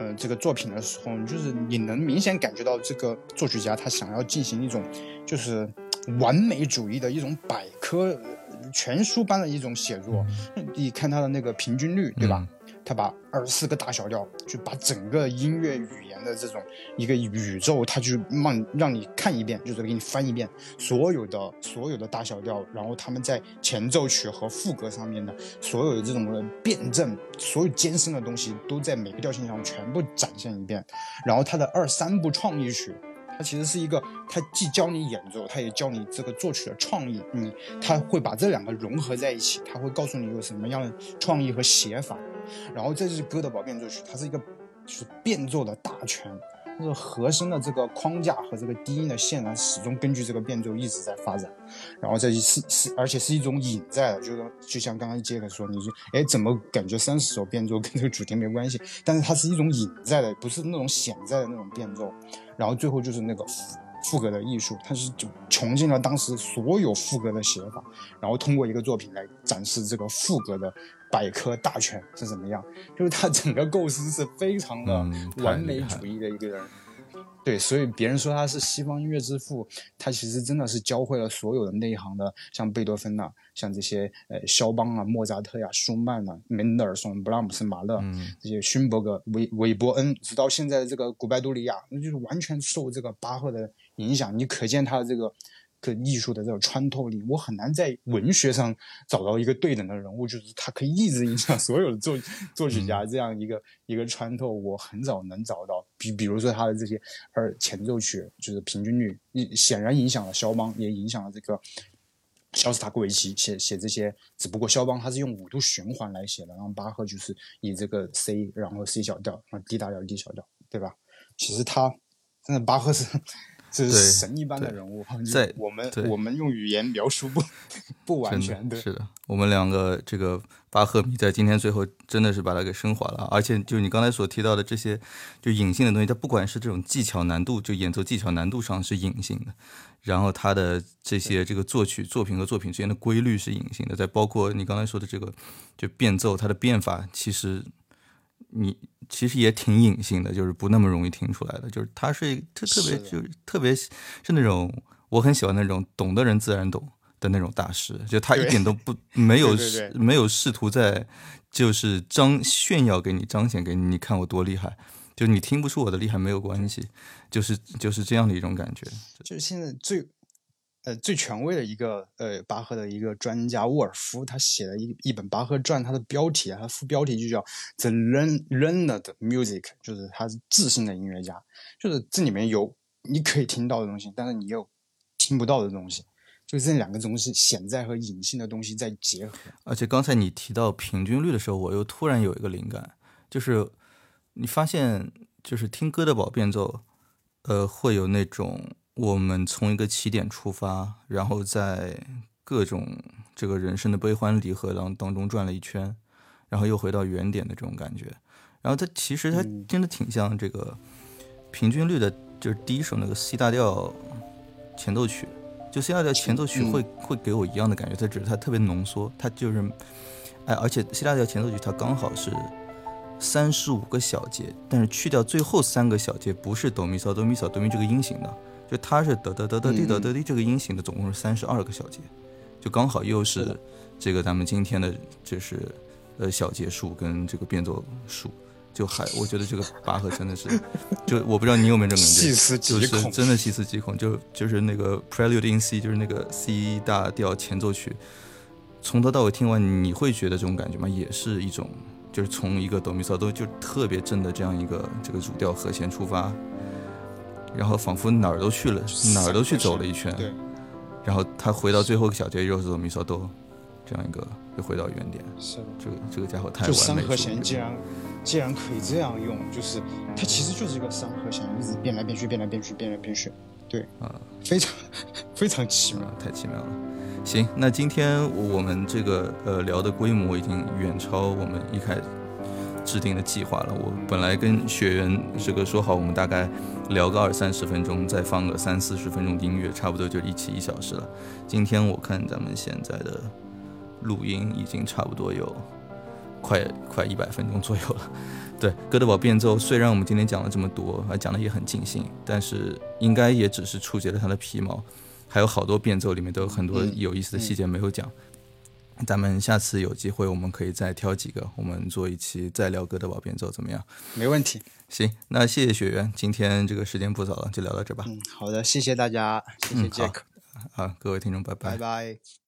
呃，这个作品的时候，就是你能明显感觉到这个作曲家他想要进行一种就是完美主义的一种百科全书般的一种写作。你看他的那个平均律，对吧？他把二十四个大小调，就把整个音乐语言的这种一个宇宙，他去让让你看一遍，就是给你翻一遍所有的所有的大小调，然后他们在前奏曲和副歌上面的所有的这种辩证，所有艰深的东西都在每个调性上全部展现一遍。然后他的二三部创意曲，它其实是一个，它既教你演奏，它也教你这个作曲的创意，你他会把这两个融合在一起，他会告诉你有什么样的创意和写法。然后这是哥德堡变奏曲，它是一个就是变奏的大全，就是和声的这个框架和这个低音的线呢，始终根据这个变奏一直在发展。然后这是是而且是一种隐在的，就是就像刚刚杰克说，你就哎怎么感觉三十首变奏跟这个主题没关系？但是它是一种隐在的，不是那种显在的那种变奏。然后最后就是那个。副歌的艺术，它是就穷尽了当时所有副歌的写法，然后通过一个作品来展示这个副歌的百科大全是怎么样。就是他整个构思是非常的完美主义的一个人。对，所以别人说他是西方音乐之父，他其实真的是教会了所有的内行的，像贝多芬呐，像这些呃肖邦啊、莫扎特呀、舒曼呐、门德尔松、布拉姆斯、马勒这些勋伯格、韦韦伯恩，直到现在的这个古拜杜利亚，那就是完全受这个巴赫的影响。你可见他的这个。个艺术的这种穿透力，我很难在文学上找到一个对等的人物，就是他可以一直影响所有的作作曲家这样一个一个穿透，我很少能找到。比比如说他的这些二前奏曲，就是平均律，显然影响了肖邦，也影响了这个肖斯塔科维奇写写这些。只不过肖邦他是用五度循环来写的，然后巴赫就是以这个 C，然后 C 小调，然后 D 大调，D 小调，对吧？其实他真的巴赫是。是神一般的人物，*laughs* 在我们我们用语言描述不 *laughs* 不完全的。是的，我们两个这个巴赫迷在今天最后真的是把它给升华了，而且就你刚才所提到的这些就隐性的东西，它不管是这种技巧难度，就演奏技巧难度上是隐性的，然后它的这些这个作曲作品和作品之间的规律是隐性的，在包括你刚才说的这个就变奏，它的变法其实。你其实也挺隐性的，就是不那么容易听出来的。就是他是特特别，就是特别是那种我很喜欢那种懂的人自然懂的那种大师。就他一点都不 *laughs* 没有没有试图在就是彰炫耀给你彰显给你，你看我多厉害。就你听不出我的厉害没有关系，就是就是这样的一种感觉。就是现在最。呃，最权威的一个呃，巴赫的一个专家沃尔夫，他写了一一本巴赫传，他的标题啊，他副标题就叫《The Learned Music》，就是他是自信的音乐家，就是这里面有你可以听到的东西，但是你又听不到的东西，就这两个东西显在和隐性的东西在结合。而且刚才你提到平均律的时候，我又突然有一个灵感，就是你发现，就是听哥德堡变奏，呃，会有那种。我们从一个起点出发，然后在各种这个人生的悲欢离合当当中转了一圈，然后又回到原点的这种感觉。然后它其实它真的挺像这个平均律的，就是第一首那个 C 大调前奏曲，就 C 大调前奏曲会会给我一样的感觉，它只是它特别浓缩，它就是哎，而且 C 大调前奏曲它刚好是三十五个小节，但是去掉最后三个小节，不是哆咪嗦哆咪嗦哆咪这个音型的，就它是得得得得滴得得滴这个音型的，总共是三十二个小节，就刚好又是这个咱们今天的就是呃小节数跟这个变奏数。就还，我觉得这个拔河真的是，*laughs* 就我不知道你有没有这种感觉，就是真的细思极恐。就就是那个 Prelude in C，就是那个 C 大调前奏曲，从头到尾听完，你会觉得这种感觉吗？也是一种，就是从一个哆咪嗦哆就特别正的这样一个这个主调和弦出发，然后仿佛哪儿都去了，哪儿都去走了一圈，对，然后他回到最后一个小节又是哆咪嗦哆，这样一个又回到原点。是，这个这个家伙太完美了。三和弦竟然。既然可以这样用，就是它其实就是一个三和弦，一直变来变去，变来变去，变来变去，对，啊，非常非常奇妙，太奇妙了。行，那今天我们这个呃聊的规模已经远超我们一开始制定的计划了。我本来跟学员这个说好，我们大概聊个二三十分钟，再放个三四十分钟的音乐，差不多就一起一小时了。今天我看咱们现在的录音已经差不多有。快快一百分钟左右了，对，哥德堡变奏虽然我们今天讲了这么多，还讲的也很尽兴，但是应该也只是触及了他的皮毛，还有好多变奏里面都有很多有意思的细节没有讲。咱们下次有机会，我们可以再挑几个，我们做一期再聊哥德堡变奏怎么样？没问题。行，那谢谢雪原，今天这个时间不早了，就聊到这吧。嗯，好的，谢谢大家，谢谢杰克。好，各位听众，拜拜。拜拜。